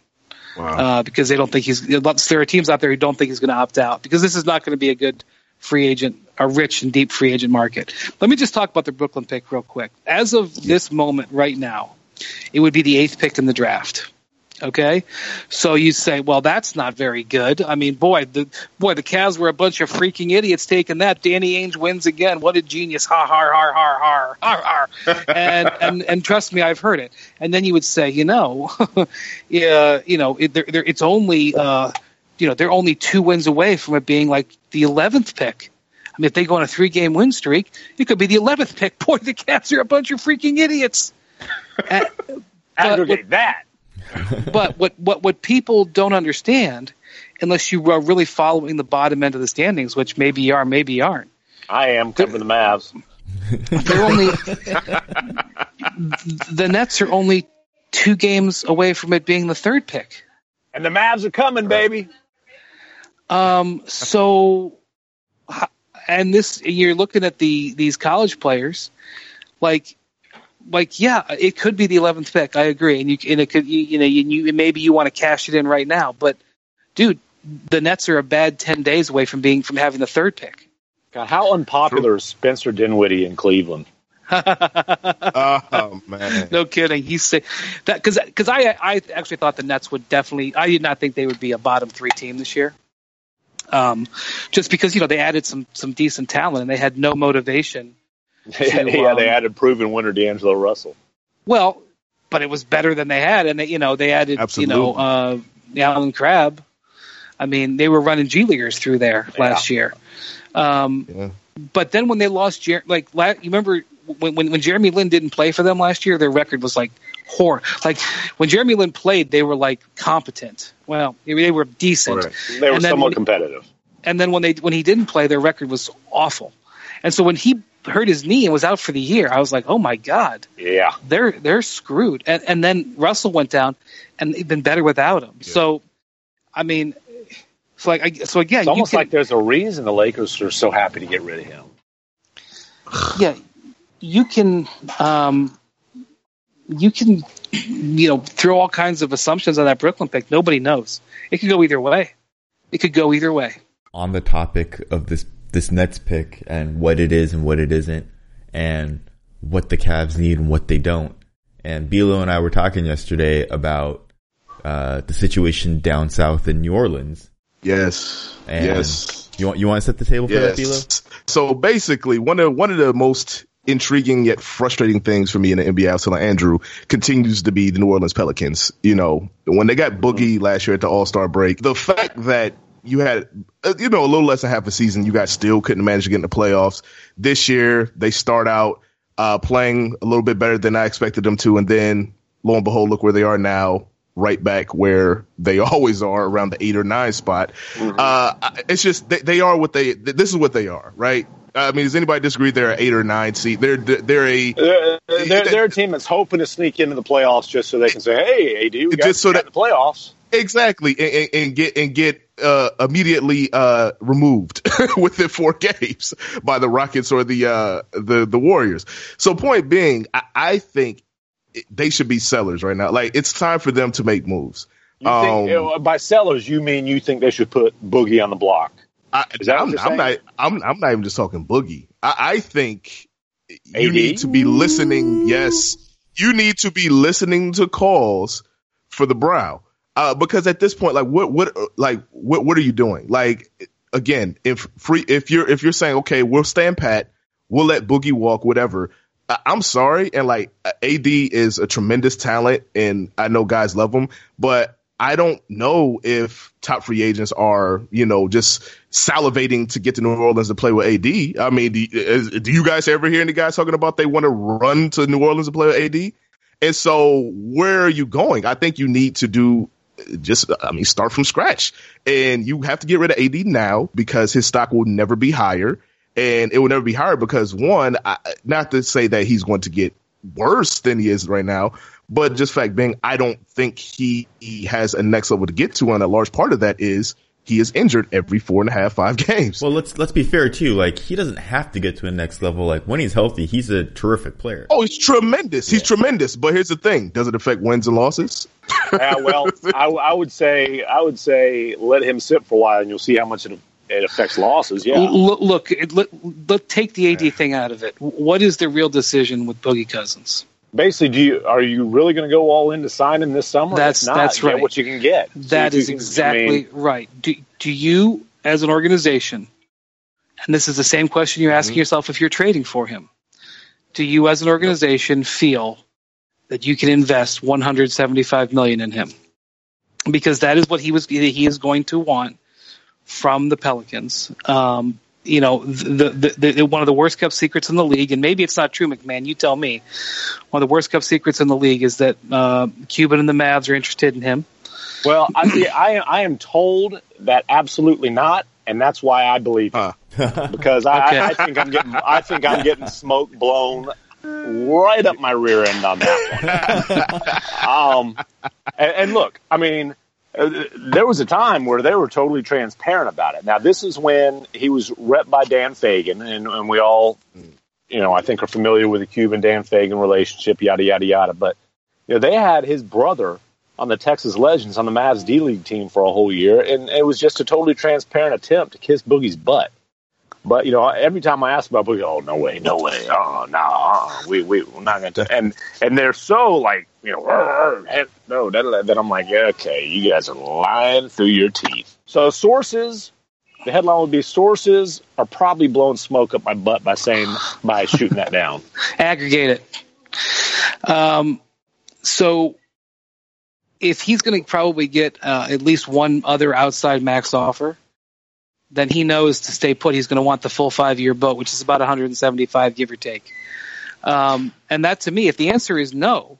wow. uh, because they don't think he's. There are teams out there who don't think he's going to opt out because this is not going to be a good free agent, a rich and deep free agent market. Let me just talk about the Brooklyn pick real quick. As of this moment, right now, it would be the eighth pick in the draft. Okay, so you say, well, that's not very good. I mean, boy, the boy, the Cavs were a bunch of freaking idiots taking that. Danny Ainge wins again. What a genius! Ha ha ha ha ha ha ha. And [LAUGHS] and and trust me, I've heard it. And then you would say, you know, [LAUGHS] yeah, you know, it, they're, they're, it's only, uh, you know, they're only two wins away from it being like the eleventh pick. I mean, if they go on a three-game win streak, it could be the eleventh pick. [LAUGHS] Boy, the Cavs are a bunch of freaking idiots. And- Aggregate that. [LAUGHS] but what, what what people don't understand, unless you are really following the bottom end of the standings, which maybe you are, maybe you aren't, I am covering the Mavs. [LAUGHS] they're only the Nets are only two games away from it being the third pick. And the Mavs are coming, baby. Um, so, and this you're looking at the these college players, like, like yeah, it could be the eleventh pick. I agree, and you and it could you, you know you, you maybe you want to cash it in right now, but dude, the Nets are a bad ten days away from being from having the third pick. God, how unpopular is Spencer Dinwiddie in Cleveland? [LAUGHS] oh man, No kidding. He's say that because because I I actually thought the Nets would definitely. I did not think they would be a bottom three team this year. Um, just because you know they added some some decent talent and they had no motivation. [LAUGHS] yeah, um, they added proven winner D'Angelo Russell. Well, but it was better than they had, and they, you know they added you know uh, Allen Crabbe. I mean, they were running G leaguers through there last year. Um, Yeah. But then when they lost, Jer- like la- you remember when, when when Jeremy Lin didn't play for them last year, their record was like Poor. Like when Jeremy Lin played, they were like competent. Well, they were decent. Right. They were somewhat when- competitive. And then when they when he didn't play, their record was awful. And so when he hurt his knee and was out for the year, I was like, oh my god, Yeah. they're they're screwed. And and then Russell went down, and they've been better without him. So, I mean, so like I, so again, It's almost can, like there's a reason the Lakers are so happy to get rid of him. yeah, you can um, you can you know throw all kinds of assumptions on that Brooklyn pick. Nobody knows. It could go either way. It could go either way. on the topic of this this Nets pick and what it is and what it isn't, and what the Cavs need and what they don't. And Bilo and I were talking yesterday about uh, the situation down south in New Orleans. Yes. And yes. You want you want to set the table for that, Bilo? So basically, one of one of the most intriguing yet frustrating things for me in the NBA, was telling Andrew, continues to be the New Orleans Pelicans. You know, when they got Boogie last year at the All Star break, the fact that you had, uh, you know, a little less than half a season, you guys still couldn't manage to get in the playoffs. This year, they start out uh, playing a little bit better than I expected them to, and then lo and behold, look where they are now. Right back where they [LAUGHS] always are, around the eight or nine spot. Uh, it's just they, they are what they. This is what they are, right? I mean, does anybody disagree? They're an eight or nine seed. They're they're a They're, they're, they're a team that's hoping to sneak into the playoffs just so they can say, "Hey, AD, we got, Just so that- the playoffs." exactly and, and, and get and get uh, immediately uh, removed [LAUGHS] within four games by the Rockets or the uh, the the Warriors. So, point being, I, I think they should be sellers right now. Like it's time for them to make moves. You think, Um, uh, by sellers, you mean you think they should put Boogie on the block? I, Is that what I'm, you're I'm not. I'm. I'm not even just talking boogie. I, I think you need to be listening. Yes, you need to be listening to calls for the brow. Uh, because at this point, like, what, what, like, what, what are you doing? Like, again, if free, if you're, if you're saying, okay, we'll stand pat, we'll let Boogie walk, whatever. I'm sorry, and like, AD is a tremendous talent, and I know guys love him, but I don't know if top free agents are, you know, just salivating to get to New Orleans to play with AD. I mean, do, do you guys ever hear any guys talking about they want to run to New Orleans to play with AD? And so, where are you going? I think you need to do just, I mean, start from scratch. And you have to get rid of AD now because his stock will never be higher. And it will never be higher because, one, I, not to say that he's going to get worse than he is right now, but just fact being, I don't think he, he has a next level to get to. And a large part of that is he is injured every four and a half, five games. Well, let's let's be fair too. Like he doesn't have to get to a next level. Like when he's healthy, he's a terrific player. Oh, he's tremendous. He's tremendous. But here's the thing: does it affect wins and losses? Yeah, well, [LAUGHS] I, I would say I would say let him sit for a while, and you'll see how much it, it affects losses. Yeah, L- look, it, let, let take the AD thing out of it. What is the real decision with Boogie Cousins? Basically, do you are you really going to go all in to sign him this summer? That's- not, that's get right. what you can get. That is can- I exactly mean, right. Do, do you, as an organization, and this is the same question you're asking yourself if you're trading for him, do you, as an organization, feel that you can invest 175 million in him? Because that is what he was. He is going to want from the Pelicans. Um, you know, the, the, the one of the worst kept secrets in the league, and maybe it's not true, MacMahon. You tell me. One of the worst kept secrets in the league is that uh, Cuban and the Mavs are interested in him. Well, I, see, I I am told that absolutely not, and that's why I believe it. [LAUGHS] because I, Okay. I, I think I'm getting I think I'm getting smoke blown right up my rear end on that one. [LAUGHS] um, and, and look, I mean, Uh, there was a time where they were totally transparent about it. Now, this is when he was rep by Dan Fegan, and, and we all, you know, I think are familiar with the Cuban Dan Fegan relationship, yada yada yada. But you know, they had his brother on the Texas Legends on the Mavs D League team for a whole year, and it was just a totally transparent attempt to kiss Boogie's butt. But you know, every time I ask about Boogie, oh no way, no way, oh no, uh, we we we're not going to, and and they're so like you know, "Rrr, rrr, no, that, that I'm like, yeah, okay, you guys are lying through your teeth. So sources, the headline would be sources are probably blowing smoke up my butt by saying by shooting that down. [LAUGHS] aggregate it. Um, so if he's going to probably get uh, at least one other outside max offer, then he knows to stay put. He's going to want the full five year boat, which is about 175, give or take. Um, and that to me, if the answer is no,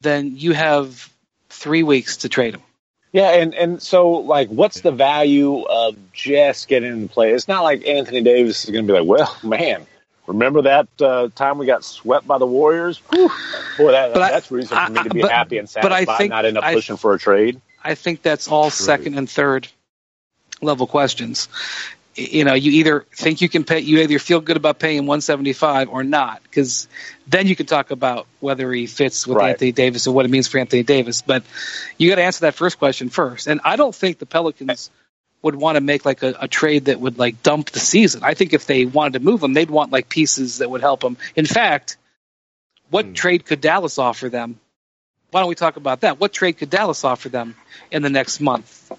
then you have three weeks to trade him. Yeah, and and so like, what's the value of just getting in the play? It's not like Anthony Davis is going to be like, well, man, remember that uh, time we got swept by the Warriors? Whew. Boy, that, But I- that's reason for me to be but- happy and but I think- not end up I- pushing for a trade. I think that's all second and third level questions. You know, you either think you can pay, you either feel good about paying 175 or not, because then you can talk about whether he fits with Right. Anthony Davis and what it means for Anthony Davis. But you got to answer that first question first. And I don't think the Pelicans would want to make like a, a trade that would like dump the season. I think if they wanted to move him, they'd want like pieces that would help him. In fact, what Hmm. trade could Dallas offer them? Why don't we talk about that? What trade could Dallas offer them in the next month?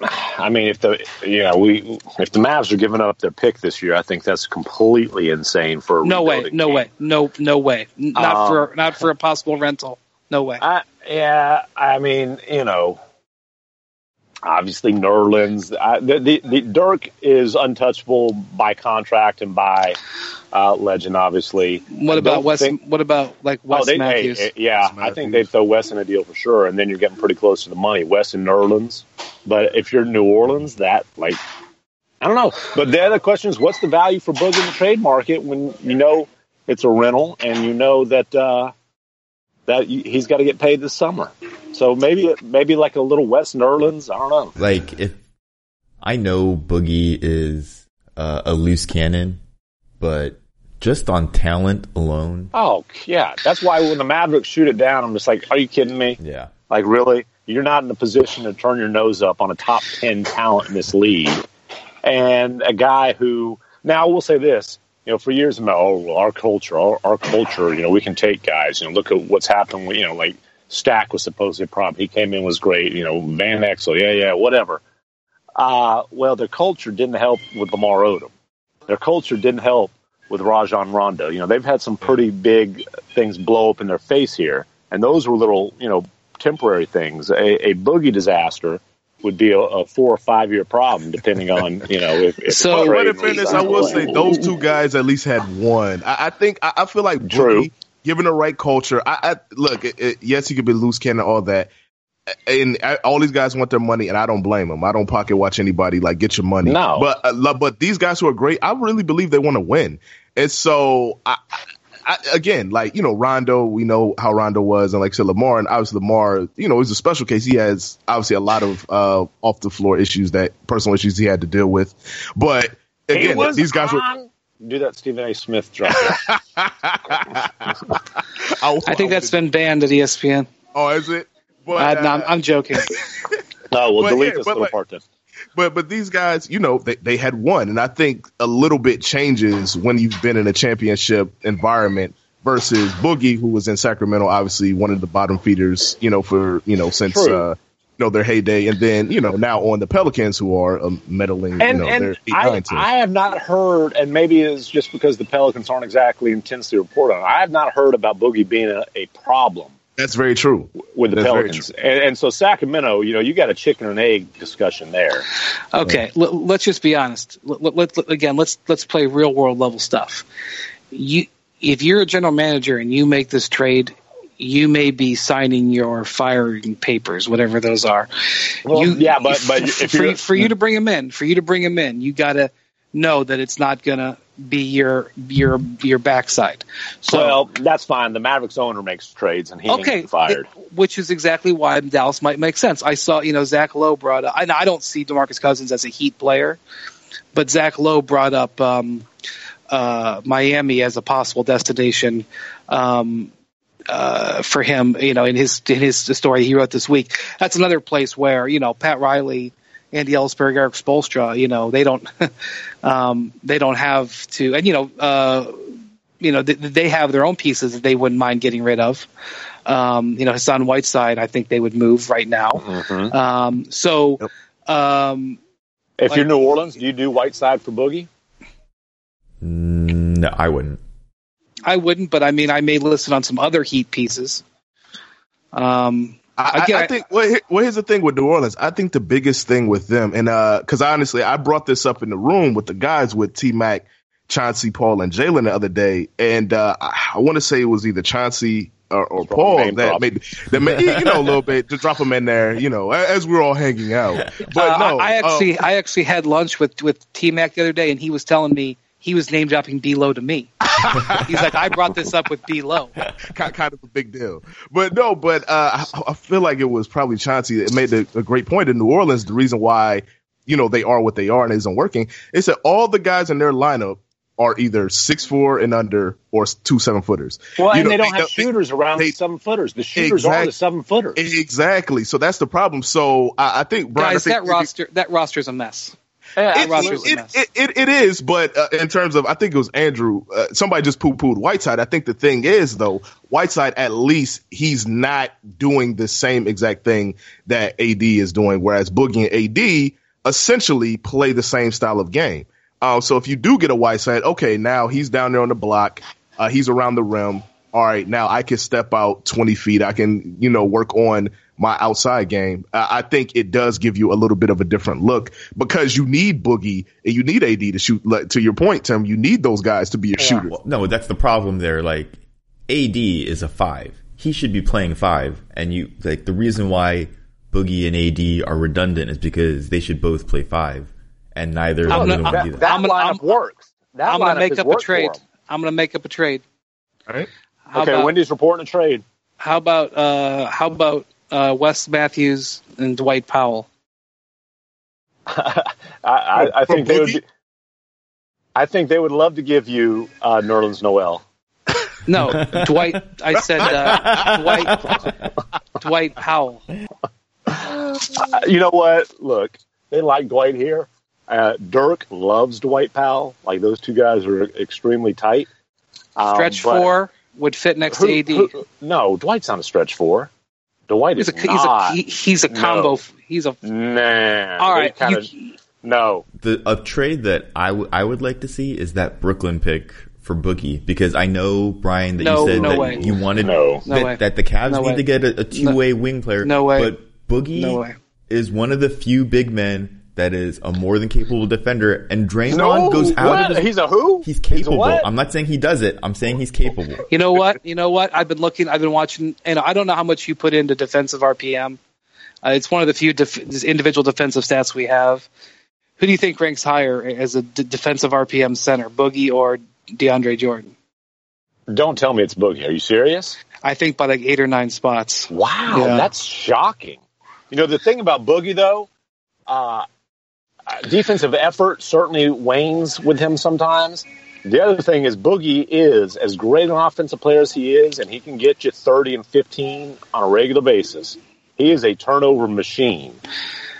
[SIGHS] I mean, if the yeah we if the Mavs are giving up their pick this year, I think that's completely insane for a No way, no team. way, no, no way. Not Um, for not for a possible rental. No way. I, yeah, I mean, you know, obviously Nerlens. I, the, the the Dirk is untouchable by contract and by uh, legend. Obviously, What I about don't Wes? think- what about like Wes oh, they, hey, Matthews? eh, yeah, Wes I think they'd throw Wes in a deal for sure, and then you're getting pretty close to the money. Wes and Nerlens, but if you're New Orleans, that like. I don't know, but the other question is, what's the value for Boog in the trade market when you know it's a rental and you know that uh, that he's got to get paid this summer? So maybe maybe like a little Wes Nerlens. I don't know. Like if I know Boogie is uh, a loose cannon, but just on talent alone, Oh yeah, that's why when the Mavericks shoot it down, I'm just like, are you kidding me? yeah. Like really, you're not in a position to turn your nose up on a top ten talent in this league, and a guy who now I will say this. You know, for years, about oh, well, our culture, our, our culture. You know, we can take guys. You know, look at what's happened. You know, like Stack was supposed to be a problem. He came in was great. You know, Van Exel, yeah, yeah, whatever. Uh, well, their culture didn't help with Lamar Odom. Their culture didn't help with Rajon Rondo. You know, they've had some pretty big things blow up in their face here, and those were little, you know, temporary things. A, a boogie disaster would be a, a four or five year problem, depending on you know if. if So- the But, but trade in fairness, I will say those two guys at least had one. I, I think I, I feel like True. Boogie, given the right culture, I, I look. It, it, yes, he could be loose cannon, all that, and I, all these guys want their money, and I don't blame them. I don't pocket watch anybody. Like, get your money. No. but uh, but these guys who are great, I really believe they want to win, and so I. I, again, like you know, Rondo, we know how Rondo was, and like I said, Lamar, and obviously Lamar, you know, is a special case. He has obviously a lot of uh, off the floor issues that personal issues he had to deal with, but again, these guys were. Do that Stephen A. Smith drop. [LAUGHS] [LAUGHS] I, I think that's been banned at ESPN. Oh, is it? But, Uh, no, I'm, uh, I'm joking. [LAUGHS] no, we'll But delete yeah, this little like- part then. But but these guys, you know, they they had won, and I think a little bit changes when you've been in a championship environment versus Boogie, who was in Sacramento, obviously one of the bottom feeders, you know, for you know since uh, you know their heyday, and then you know now on the Pelicans, who are um, meddling, And, you know, and I. I have not heard, and maybe it's just because the Pelicans aren't exactly intensely reported on. I have not heard about Boogie being a, a problem That's very true. with the That's Pelicans. And, and so Sacramento, you know, you got a chicken and egg discussion there. Okay, l- let's just be honest. Let, let, let- again, let's let's play real world level stuff. You, if you're a general manager and you make this trade, you may be signing your firing papers, whatever those are. Well, you, yeah, but- but if for, you're- for you to bring him in, for you to bring him in, you got to know that it's not gonna be your your your backside. So well, that's fine. The Mavericks owner makes trades, and he okay, fired. it- which is exactly why Dallas might make sense. I saw, you know, Zach Lowe brought up. I, I don't see Demarcus Cousins as a Heat player, but Zach Lowe brought up um, uh, Miami as a possible destination um, uh, for him. You know, in his in his story he wrote this week. That's another place where you know Pat Riley. Andy Elisburg, Erik Spoelstra, you know, they don't, [LAUGHS] um, they don't have to, and you know, uh, you know, they, they have their own pieces that they wouldn't mind getting rid of. Um, you know, Hassan Whiteside, I think they would move right now. Mhm. Um, so, um, If like- you're New Orleans, do you do Whiteside for Boogie? Mm, No, I wouldn't. I wouldn't, but I mean, I may listen on some other Heat pieces. Um, I, I, I think. Well, here- well, here's the thing with New Orleans. I think the biggest thing with them, and because honestly, I brought this up in the room with the guys with T Mac, Chauncey, Paul, and Jalen the other day, and uh, I, I want to say it was either Chauncey or, or Paul name that drop. made that made you know a little bit to drop them in there, you know, as we're all hanging out. But Uh, no, I, I um, actually I actually had lunch with with T Mac the other day, and he was telling me he was name dropping B Low to me. [LAUGHS] He's like, I brought this up with B Low. kind, kind of a big deal. But no, but uh, I, I feel like it was probably Chauncey that made a, a great point in New Orleans. The reason why you know they are what they are and it isn't working is that all the guys in their lineup are either six four and under or two seven footers. Well, You and know, they don't they- have they- shooters around they- the seven footers. The shooters are Exact- the seven footers. Exactly. So that's the problem. So I, I think Brian, Guys, I think that roster that roster's a mess. Yeah, It, it, it, it, it is, but uh, in terms of, I think it was Andrew. Uh, somebody just poo pooed Whiteside. I think the thing is, though, Whiteside at least he's not doing the same exact thing that AD is doing, whereas Boogie and AD essentially play the same style of game. Uh, so if you do get a Whiteside, okay, now he's down there on the block, uh, he's around the rim. All right, now I can step out 20 feet. I can, you know, work on my outside game. I I think it does give you a little bit of a different look because you need Boogie and you need AD to shoot. Like, to your point, Tim, you need those guys to be your shooters. Well, no, that's the problem there. Like, AD is a five. He should be playing five. And you, like, the reason why Boogie and AD are redundant is because they should both play five. And neither of I'm them gonna- will do that, that. that gonna- lineup I'm- works. That I'm gonna make up a worked for trade. 'em. I'm gonna make up a trade. Right? How Okay, about, Wendy's reporting a trade. how about uh how about uh Wes Matthews and Dwight Powell? [LAUGHS] I, I, I think they would. Be, I think they would love to give you uh, Nerlens Noel. [LAUGHS] No, Dwight. I said uh, Dwight. Dwight Powell. [LAUGHS] You know what? Look, they like Dwight here. Uh, Dirk loves Dwight Powell. Like those two guys are extremely tight. Um, Stretch four would fit next who- to AD. who- no, Dwight's not a stretch four. Dwight He's is a he's a not. he, he's a No. combo. He's a nah. all right. Kind of you- no. The a trade that I would I would like to see is that Brooklyn pick for Boogie because I know Brian that No, you said no that way. you wanted No. No that, that the Cavs No need way. to get a, a two way wing player. No way. But Boogie No way. is one of the few big men that is a more than capable defender, and Draymond No, goes out what? of his. He's a who? He's capable. what? I'm not saying he does it. I'm saying he's capable. You know what? You know what? I've been looking. I've been watching, and I don't know how much you put into defensive RPM. Uh, it's one of the few def- individual defensive stats we have. Who do you think ranks higher as a d- defensive RPM center, Boogie or DeAndre Jordan? Don't tell me it's Boogie. Are you serious? I think by like eight or nine spots. Wow, Yeah. that's shocking. You know, the thing about Boogie, though, uh, defensive effort certainly wanes with him sometimes. The other thing is, Boogie is as great an offensive player as he is, and he can get you 30 and 15 on a regular basis. He is a turnover machine.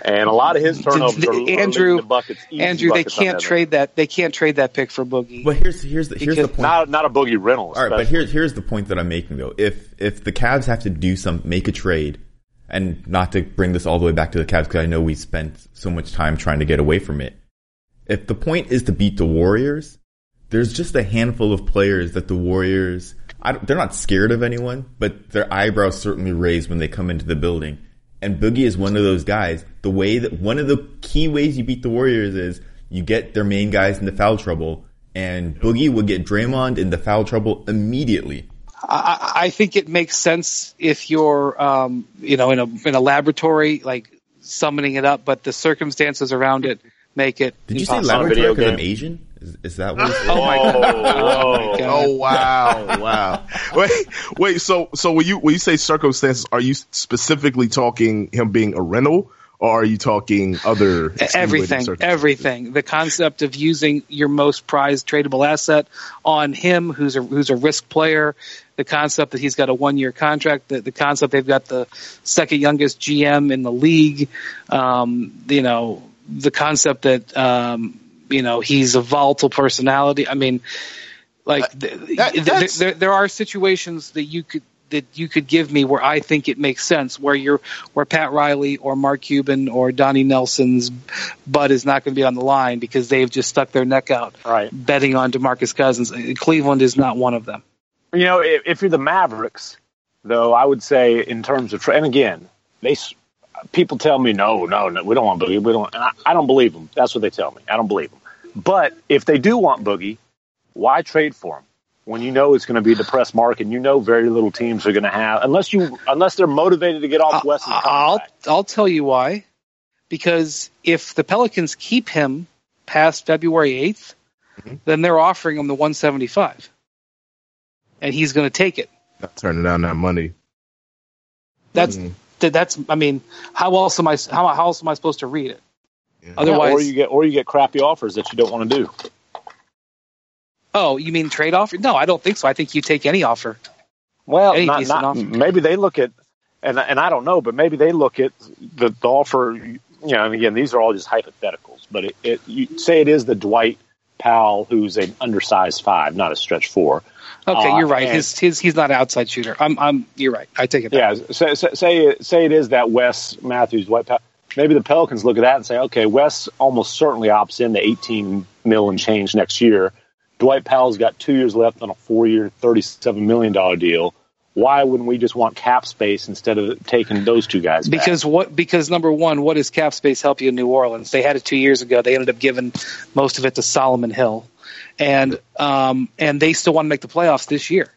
And a lot of his turnovers are, are Andrew, to buckets, easy Andrew, they buckets on can't that end. trade that. They can't trade that pick for Boogie. But here's here's the here's the point. Not, not a Boogie Reynolds. All right, but here's here's the point that I'm making though. If if the Cavs have to do some make a trade, and not to bring this all the way back to the Cavs because I know we spent so much time trying to get away from it. If the point is to beat the Warriors, there's just a handful of players that the Warriors they're not scared of anyone, but their eyebrows certainly raise when they come into the building. And Boogie is one of those guys. The way that one of the key ways you beat the Warriors is you get their main guys into foul trouble, and Boogie would get Draymond into foul trouble immediately. I, I think it makes sense if you're, um, you know, in a in a laboratory, like summoning it up, but the circumstances around it make it. Did you say laboratory because I'm. Asian? Is, is that what? [LAUGHS] Oh my Whoa, god! whoa. God. Oh wow, [LAUGHS] wow. Wait, wait. So, so when you when you say circumstances, are you specifically talking him being a rental, or are you talking other everything, everything. The concept of using your most prized tradable asset on him, who's a who's a risk player. The concept that he's got a one year contract. The, the concept they've got the second youngest GM in the league. Um, you know, the concept that um, you know he's a volatile personality. I mean, like th- that- th- that's- there, there are situations that you could that you could give me where I think it makes sense, where you're where Pat Riley or Mark Cuban or Donnie Nelson's butt is not going to be on the line because they've just stuck their neck out Right. betting on DeMarcus Cousins. Cleveland is not one of them. You know, if, if you're the Mavericks, though, I would say in terms of, and again, they people tell me no, no, no, we don't want Boogie. We don't. And I, I don't believe them. That's what they tell me. I don't believe them. But if they do want Boogie, why trade for him? When you know it's going to be a depressed market, and you know very little teams are going to have unless you unless they're motivated to get off Wes's Uh, I'll. I'll tell you why. Because if the Pelicans keep him past February 8th, Mm-hmm. then they're offering him the 175. And he's going to take it. Not turning down that money. That's Mhm. that's I mean, how else am I how, how else am I supposed to read it? Yeah. Otherwise, Yeah, or you get or you get crappy offers that you don't want to do. Oh, you mean trade offer? No, I don't think so. I think you take any offer. Well, Any not, not, offer. maybe they look at, and and I don't know, but maybe they look at the, the offer. You know, and again, these are all just hypotheticals. But it, it you say it is the Dwight Powell who's an undersized five, not a stretch four. Okay, Uh, you're right. and- His his he's not an outside shooter. I'm I'm you're right. I take it. Yeah, say, say say it is that Wes Matthews Dwight Powell. Maybe the Pelicans look at that and say, okay, Wes almost certainly opts in the 18 mil and change next year. Dwight Powell's got two years left on a four-year, 37 million dollar deal. Why wouldn't we just want cap space instead of taking those two guys? back? Because what? Because number one, what does cap space help you in New Orleans? They had it two years ago. They ended up giving most of it to Solomon Hill, and um, and they still want to make the playoffs this year.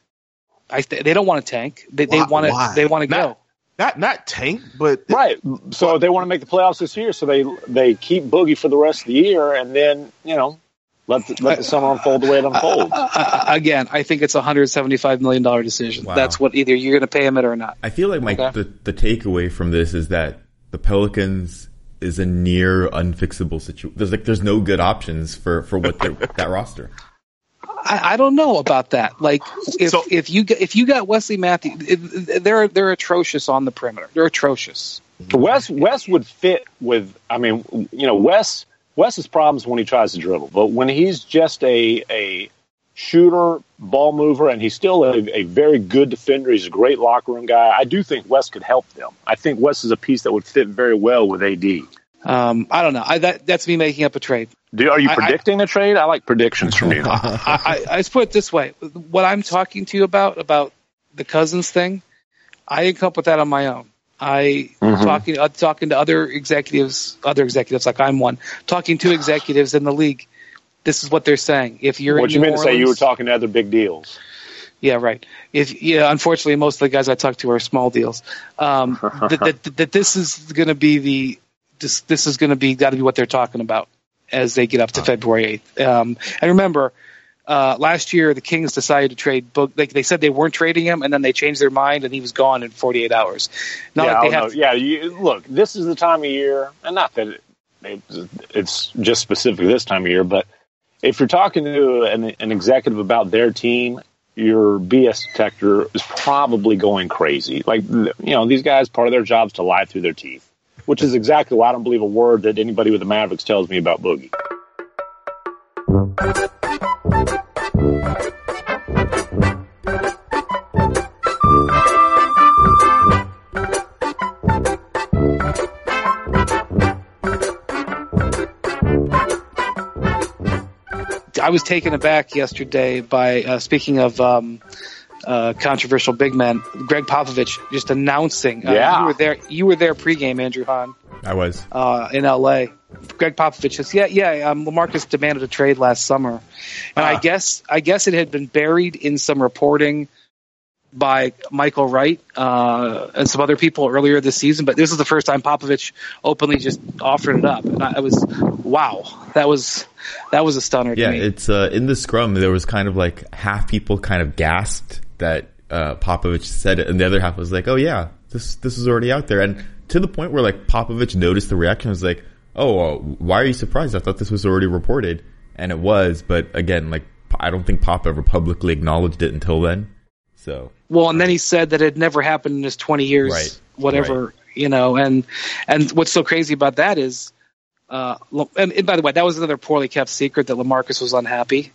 I th- they don't want to tank. They they want to they want to go. Not- Not not tank, but Right. So they want to make the playoffs this year, so they they keep Boogie for the rest of the year, and then you know let the, let the summer unfold the way it unfolds. Uh, again, I think it's a hundred seventy five million dollar decision. Wow. That's what either you're going to pay him it or not. I feel like my Okay. the, the takeaway from this is that the Pelicans is a near unfixable situation. There's like there's no good options for for what they're- [LAUGHS] that roster. I, I don't know about that. Like if So- if you if you got Wesley Matthews, they're they're atrocious on the perimeter. They're atrocious. Wes Wes would fit with. I mean, you know, Wes Wes's problems when he tries to dribble, but when he's just a a shooter, ball mover, and he's still a, a very good defender. He's a great locker room guy. I do think Wes could help them. I think Wes is a piece that would fit very well with AD. Um, I don't know. I, that that's me making up a trade. Do, are you I- I- predicting a trade? I like predictions from you. [LAUGHS] I, I, I just put it this way: what I'm talking to you about about the Cousins thing, I didn't come up with that on my own. I Mhm. talking uh, talking to other executives, other executives like I'm one, talking to executives in the league. This is what they're saying. If you're what in you New meant to say? You were talking to other big deals. Yeah, right. If yeah, unfortunately, most of the guys I talk to are small deals. Um, [LAUGHS] that, that, that this is going to be the this this is going to be got to be what they're talking about as they get up to February eighth. Um, and remember, uh, last year the Kings decided to trade Book. Like they said they weren't trading him, and then they changed their mind, and he was gone in forty eight hours. Not yeah, like they have. know. yeah. You, look, this is the time of year, and not that it, it, it's just specific this time of year, but if you're talking to an, an executive about their team, your BS detector is probably going crazy. Like, you know, these guys, part of their job is to lie through their teeth, which is exactly why I don't believe a word that anybody with the Mavericks tells me about Boogie. I was taken aback yesterday by uh, speaking of um, uh, controversial big man, Gregg Popovich just announcing. Uh, Yeah. you were there. You were there pregame, Andrew Han, I was. uh, in L.A. Gregg Popovich says, "Yeah, yeah." Um, Lamarcus demanded a trade last summer, and I Ah. guess I guess it had been buried in some reporting by Michael Wright uh, and some other people earlier this season. But this is the first time Popovich openly just offered it up, and I, I was, wow, that was that was a stunner Yeah, to me. it's uh, in the scrum. There was kind of like half people kind of gasped that uh, Popovich said it, and the other half was like, "Oh yeah, this this is already out there." And to the point where like Popovich noticed the reaction, was like, "Oh, uh, why are you surprised? I thought this was already reported." And it was, but again, like I don't think Pop ever publicly acknowledged it until then. So Well, and then he said that it never happened in his 20 years, Right, whatever, you know, and, and what's so crazy about that is, uh, and, and by the way, that was another poorly kept secret that Lamarcus was unhappy.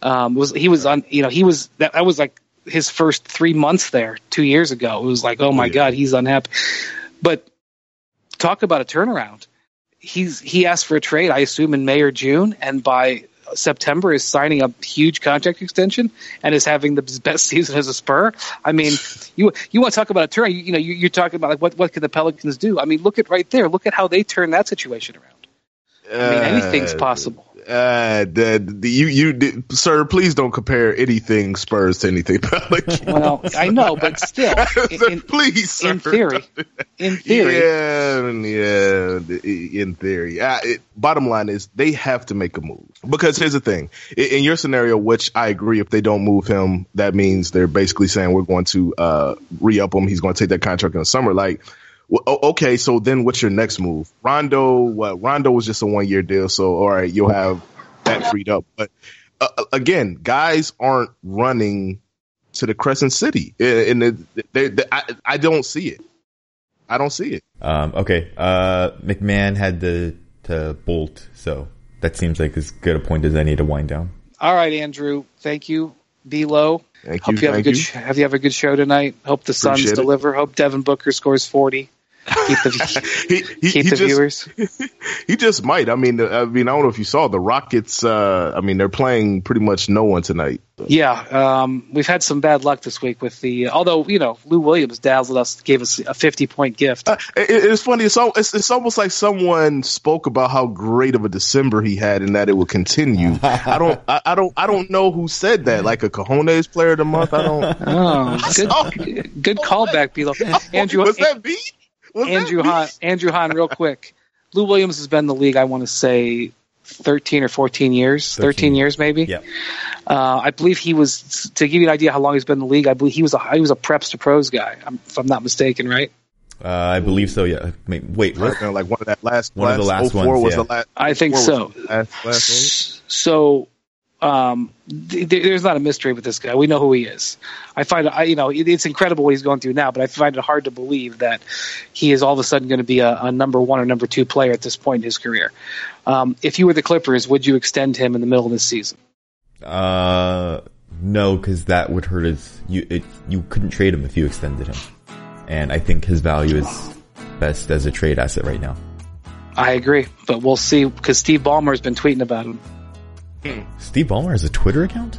Um, was, he was on, you know, he was, that, that was like his first three months there two years ago. It was like, oh my Yeah. God, he's unhappy. But talk about a turnaround. He's, he asked for a trade, I assume in May or June. And by September is signing a huge contract extension and is having the [LAUGHS] best season as a Spur. I mean, you you want to talk about a turn? You, you know, you, you're talking about like what what can the Pelicans do? I mean, look at right there. Look at how they turn that situation around. I mean, anything's possible. Uh, the, the, you, you, did- sir, please don't compare anything Spurs to anything [LAUGHS] Pelicans. Well, I know, but still, [LAUGHS] in, in, please, sir. in theory, in [LAUGHS] theory, Yeah, yeah, in theory. Uh, it, bottom line is they have to make a move because here's the thing: in, in your scenario, which I agree, if they don't move him, that means they're basically saying we're going to uh, re-up him. He's going to take that contract in the summer. Like, well, okay, so then what's your next move? Rondo, what? Rondo was just a one-year deal, so all right, you'll have that freed up. But uh, again, guys aren't running to the Crescent City, and it- they, they, I, I don't see it. I don't see it. Um, okay. Uh, MacMahon had to, to bolt, so that seems like as good a point as any to wind down. all right, Andrew. Thank you. Be low. Thank Hope you. you have a good. you. Sh- have you have a good show tonight? Hope the Suns Appreciate it. deliver. Hope Devin Booker scores forty. Keep the [LAUGHS] [LAUGHS] he, he, keep he the just, viewers. [LAUGHS] He just might. I mean, I mean, I don't know if you saw the Rockets. Uh, I mean, they're playing pretty much no one tonight. Yeah, um, we've had some bad luck this week with the. Although you know, Lou Williams dazzled us, gave us a fifty-point gift. Uh, it, it's funny. It's, al- it's it's almost like someone spoke about how great of a December he had and that it would continue. I don't. I, I don't. I don't know who said that. Like a Cojones Player of the Month. I don't. Oh, good, good callback, Bilo. Andrew, was that me? Was that Andrew me? Han, Andrew Han, real quick. Lou Williams has been in the league. I want to say thirteen or fourteen years. Thirteen, 13. years, maybe. Yeah. Uh, I believe he was to give you an idea how long he's been in the league. I believe he was a he was a preps to pros guy. If I'm not mistaken, right? Uh, I believe so, yeah. Wait, wait what? Like one of that last. One of the last 04 ones, was yeah. the last. I think so. Last, last So, um, th- th- there's not a mystery with this guy. We know who he is. I find, I, you know, it, it's incredible what he's going through now, but I find it hard to believe that he is all of a sudden going to be a, a number one or number two player at this point in his career. Um, if you were the Clippers, would you extend him in the middle of this season? Uh, no, because that would hurt his. You it, you couldn't trade him if you extended him, and I think his value is best as a trade asset right now. I agree, but we'll see because Steve Ballmer has been tweeting about him. Steve Ballmer has a Twitter account.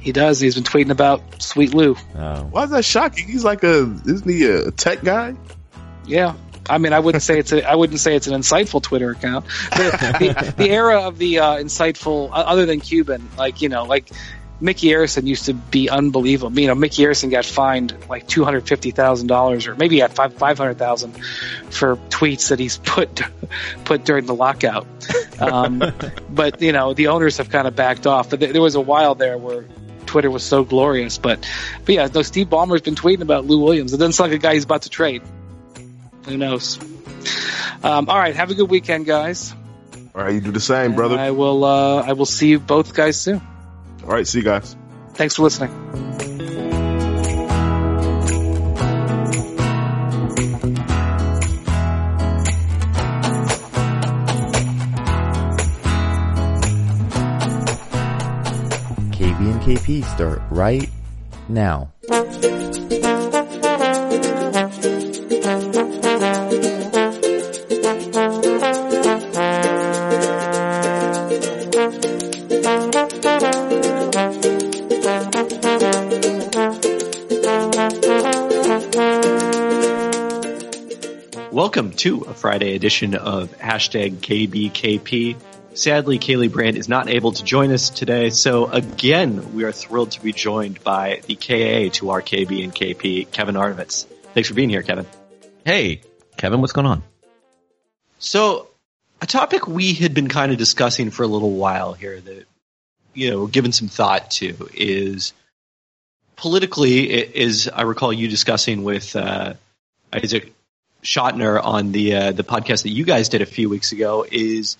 He does. He's been tweeting about Sweet Lou. Oh, Why is that shocking? He's like a isn't he a tech guy? Yeah. I mean, I wouldn't say it's a, I wouldn't say it's an insightful Twitter account. [LAUGHS] The, the, the era of the uh, insightful, uh, other than Cuban, like you know, like Micky Arison used to be unbelievable. You know, Micky Arison got fined like two hundred fifty thousand dollars, or maybe he had five five hundred thousand for tweets that he's [LAUGHS] put put during the lockout. Um, [LAUGHS] but you know, the owners have kind of backed off. But there, there was a while there where. Twitter was so glorious, but but yeah, no. Steve Ballmer's been tweeting about Lou Williams. It doesn't sound like a guy he's about to trade. Who knows? Um, all right, have a good weekend, guys. All right, you do the same, And brother. I will. Uh, I will see you both guys soon. All right, see you guys. Thanks for listening. KB and KP start right now. To a Friday edition of hashtag KBKP. Sadly, Kaylee Brand is not able to join us today, so again, we are thrilled to be joined by the KA to our KB and KP, Kevin Arnovitz. Thanks for being here, Kevin. Hey, Kevin, what's going on? So, a topic we had been kind of discussing for a little while here that, you know, given some thought to is politically, is I recall you discussing with uh, Isaac Chotiner on the uh, the podcast that you guys did a few weeks ago is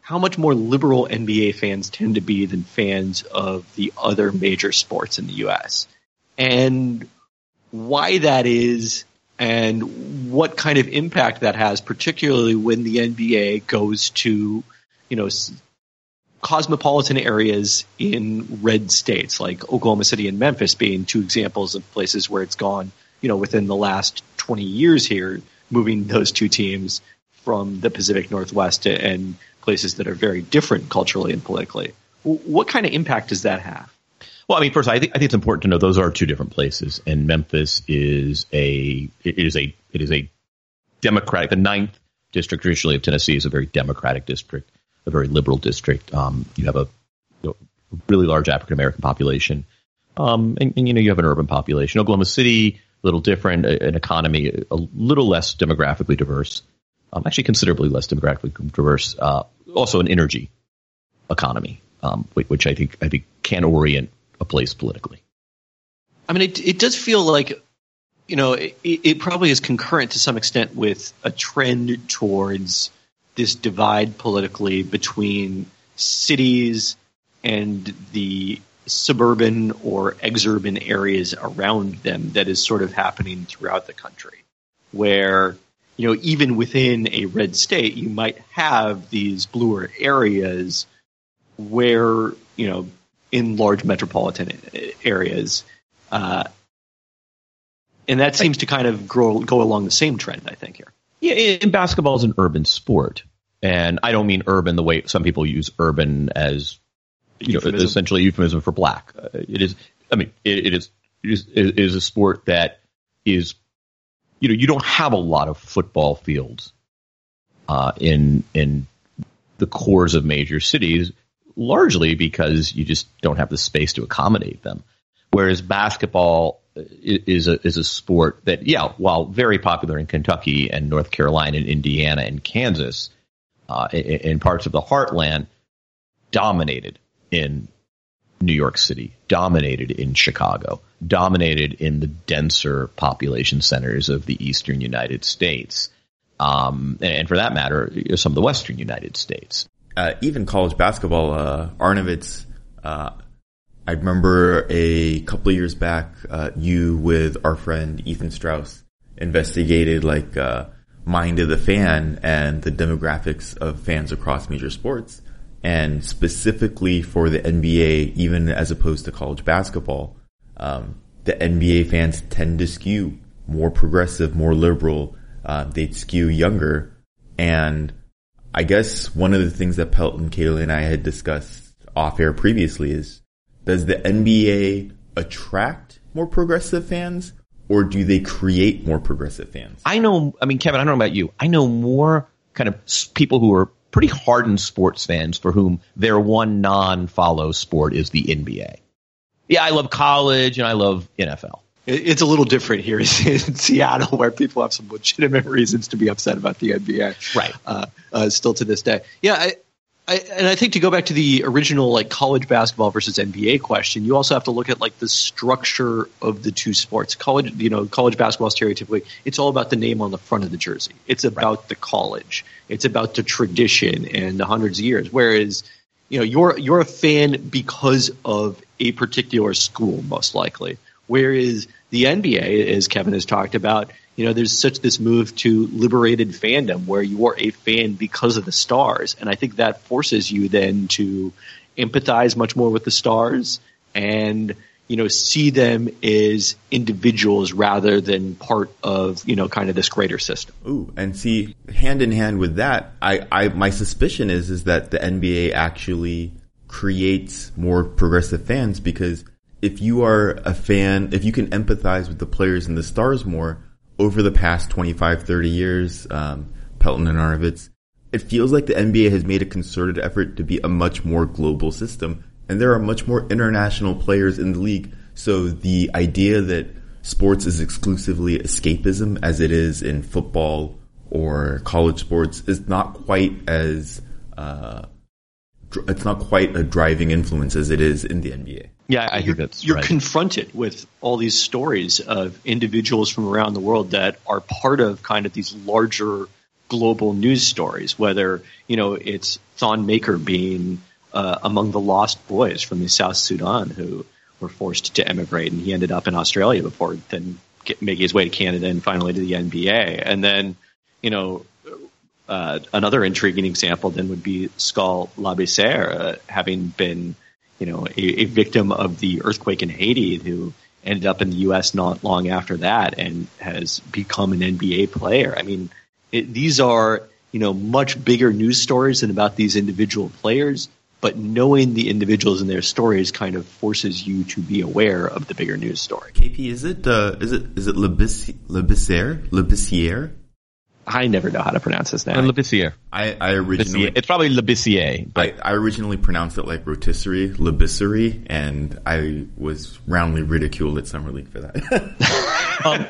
how much more liberal NBA fans tend to be than fans of the other major sports in the U.S. and why that is and what kind of impact that has, particularly when the NBA goes to, you know, cosmopolitan areas in red states like Oklahoma City and Memphis being two examples of places where it's gone, you know, within the last 20 years here, moving those two teams from the Pacific Northwest and places that are very different culturally and politically. What kind of impact does that have? Well, I mean, first, I think I think it's important to know those are two different places, and Memphis is a it is a it is a democratic, the ninth district traditionally of Tennessee is a very democratic district, a very liberal district. Um, you have a you know, really large African American population, um, and, and, you know you have an urban population. Oklahoma City, little different, an economy a little less demographically diverse, um, actually considerably less demographically diverse. Uh, also an energy economy, um, which I think I think can orient a place politically. I mean, it it does feel like you know, it, it, probably is concurrent to some extent with a trend towards this divide politically between cities and the suburban or exurban areas around them that is sort of happening throughout the country where you know even within a red state you might have these bluer areas where you know in large metropolitan areas uh, and that seems to kind of grow, go along the same trend, I think here. Yeah, and basketball is an urban sport, and I don't mean urban the way some people use urban as you know essentially euphemism for black. Uh, it is, I mean, it, it is it is it is a sport that is you know you don't have a lot of football fields uh, in in the cores of major cities, largely because you just don't have the space to accommodate them. Whereas basketball is a is a sport that yeah, while very popular in Kentucky and North Carolina and Indiana and Kansas, uh, in, in parts of the heartland, dominated in New York City, dominated in Chicago, dominated in the denser population centers of the eastern United States, um, and, for that matter, some of the western United States. Uh, even college basketball, uh, Arnovitz uh, I remember a couple of years back, uh, you with our friend Ethan Strauss investigated like uh, mind of the fan and the demographics of fans across major sports, and specifically for the NBA, even as opposed to college basketball, um, the NBA fans tend to skew more progressive, more liberal. Uh, they skew younger, and I guess one of the things that Pelton, Kaylee, and I had discussed off air previously is does the NBA attract more progressive fans or do they create more progressive fans? I know, I mean, Kevin, I don't know about you. I know more kind of people who are pretty hardened sports fans for whom their one non follow sport is the NBA. Yeah, I love college and I love NFL. It's a little different here [LAUGHS] in Seattle, where people have some legitimate reasons to be upset about the NBA. Right. Uh, uh, still to this day. Yeah, I, I, and I think to go back to the original like college basketball versus NBA question, you also have to look at like the structure of the two sports. College, you know, college basketball stereotypically, it's all about the name on the front of the jersey. It's about right. the college. It's about the tradition and the hundreds of years. Whereas, you know, you're you're a fan because of a particular school, most likely. Whereas the NBA, as Kevin has talked about, you know, there's such this move to liberated fandom where you are a fan because of the stars. And I think that forces you then to empathize much more with the stars and, you know, see them as individuals rather than part of, you know, kind of this greater system. Ooh, and see, hand in hand with that, I, I, my suspicion is, is that the NBA actually creates more progressive fans because if you are a fan, if you can empathize with the players and the stars more, over the past 25, 30 years, um, Pelton and Arnovitz, it feels like the NBA has made a concerted effort to be a much more global system. And there are much more international players in the league. So the idea that sports is exclusively escapism as it is in football or college sports is not quite as, uh, it's not quite a driving influence as it is in the NBA. Yeah, I think that's you're right. confronted with all these stories of individuals from around the world that are part of kind of these larger global news stories. Whether you know it's Thon Maker being uh, among the lost boys from the South Sudan who were forced to emigrate, and he ended up in Australia before then get, making his way to Canada and finally to the NBA. And then you know uh, another intriguing example then would be Skal Labissiere, uh, having been you know, a, a victim of the earthquake in Haiti who ended up in the U.S. not long after that and has become an NBA player. I mean, it, these are, you know, much bigger news stories than about these individual players, but knowing the individuals and their stories kind of forces you to be aware of the bigger news story. KP, is it, uh, is it, is it Labissiere? Labissiere? I never know how to pronounce his name. And Labissiere. I, I originally It's probably Labissiere, but I, I originally pronounced it like rotisserie, labisserie, and I was roundly ridiculed at summer league for that. [LAUGHS] Um,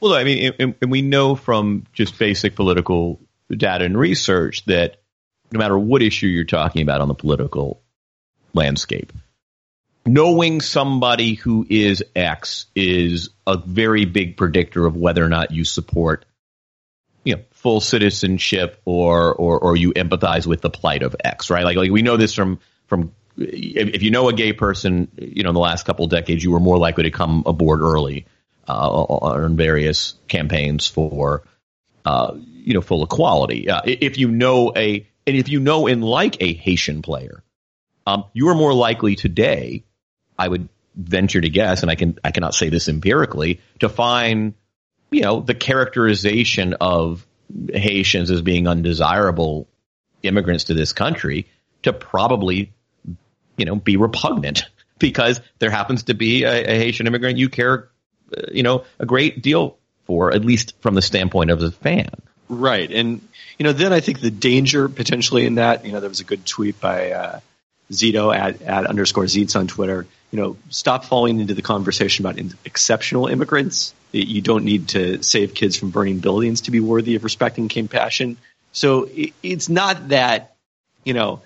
well, I mean, and, and we know from just basic political data and research that no matter what issue you're talking about on the political landscape, knowing somebody who is X is a very big predictor of whether or not you support, you know, full citizenship or or or you empathize with the plight of X, right? Like like we know this from from if you know a gay person, you know, in the last couple of decades, you were more likely to come aboard early uh, on various campaigns for, uh, you know, full equality. Uh, if you know a, and if you know and like a Haitian player, um, you are more likely today, I would venture to guess, and I can, I cannot say this empirically, to find, you know, the characterization of Haitians as being undesirable immigrants to this country to probably, you know, be repugnant [LAUGHS] because there happens to be a, a Haitian immigrant you care uh, you know, a great deal for, at least from the standpoint of the fan. Right. And, you know, then I think the danger potentially in that, you know, there was a good tweet by uh, Zito at, at underscore Zeets on Twitter. You know, stop falling into the conversation about in- exceptional immigrants. You don't need to save kids from burning buildings to be worthy of respect and compassion. So it's not that, you know,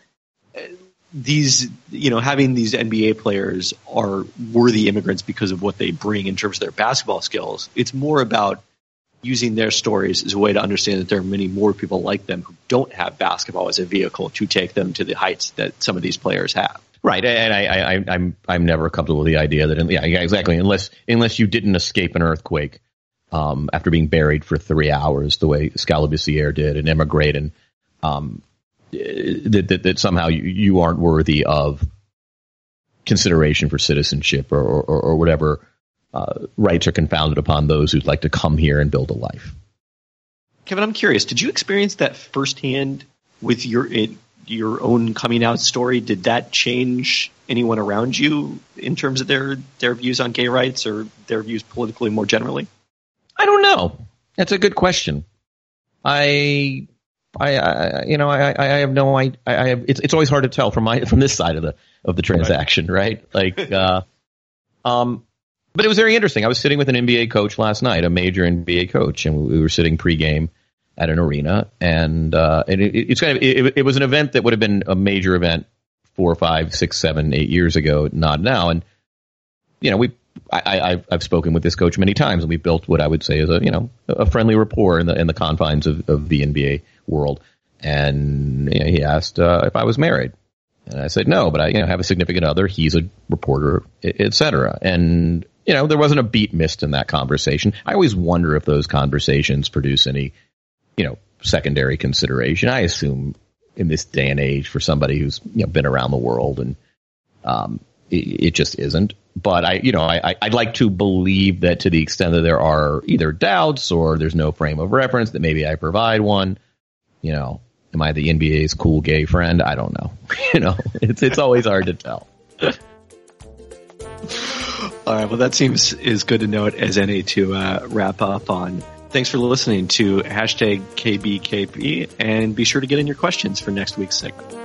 these, you know, having these NBA players are worthy immigrants because of what they bring in terms of their basketball skills. It's more about using their stories as a way to understand that there are many more people like them who don't have basketball as a vehicle to take them to the heights that some of these players have. Right, and I, I, I'm I'm never comfortable with the idea that yeah, exactly. Unless unless you didn't escape an earthquake um, after being buried for three hours, the way Skal did, and emigrate, and um, that, that, that somehow you, you aren't worthy of consideration for citizenship or, or, or whatever uh, rights are confounded upon those who'd like to come here and build a life. Kevin, I'm curious. Did you experience that firsthand with your your own coming out story? Did that change anyone around you in terms of their their views on gay rights or their views politically more generally? I don't know. That's a good question. I I, I, you know, I, I have no, I, I have, it's, it's always hard to tell from my, from this side of the, of the transaction, right? right? Like, [LAUGHS] uh, um, but it was very interesting. I was sitting with an NBA coach last night, a major NBA coach, and we were sitting pregame at an arena, and uh, and it, it's kind of it, it was an event that would have been a major event four, five, six, seven, eight years ago, not now. And you know, we I, have I've spoken with this coach many times, and we've built what I would say is a you know a friendly rapport in the in the confines of, of the NBA world. And you know, he asked uh, if I was married, and I said no, but I you know have a significant other. He's a reporter, etc. And you know there wasn't a beat missed in that conversation. I always wonder if those conversations produce any you know secondary consideration. I assume in this day and age for somebody who's you know been around the world and um, it, it just isn't but I, you know, I, I'd like to believe that to the extent that there are either doubts or there's no frame of reference, that maybe I provide one. You know, am I the NBA's cool gay friend? I don't know. [LAUGHS] you know, it's it's always hard to tell. All right. Well, that seems is good to note as any to uh, wrap up on. Thanks for listening to hashtag KBKP and be sure to get in your questions for next week's segment.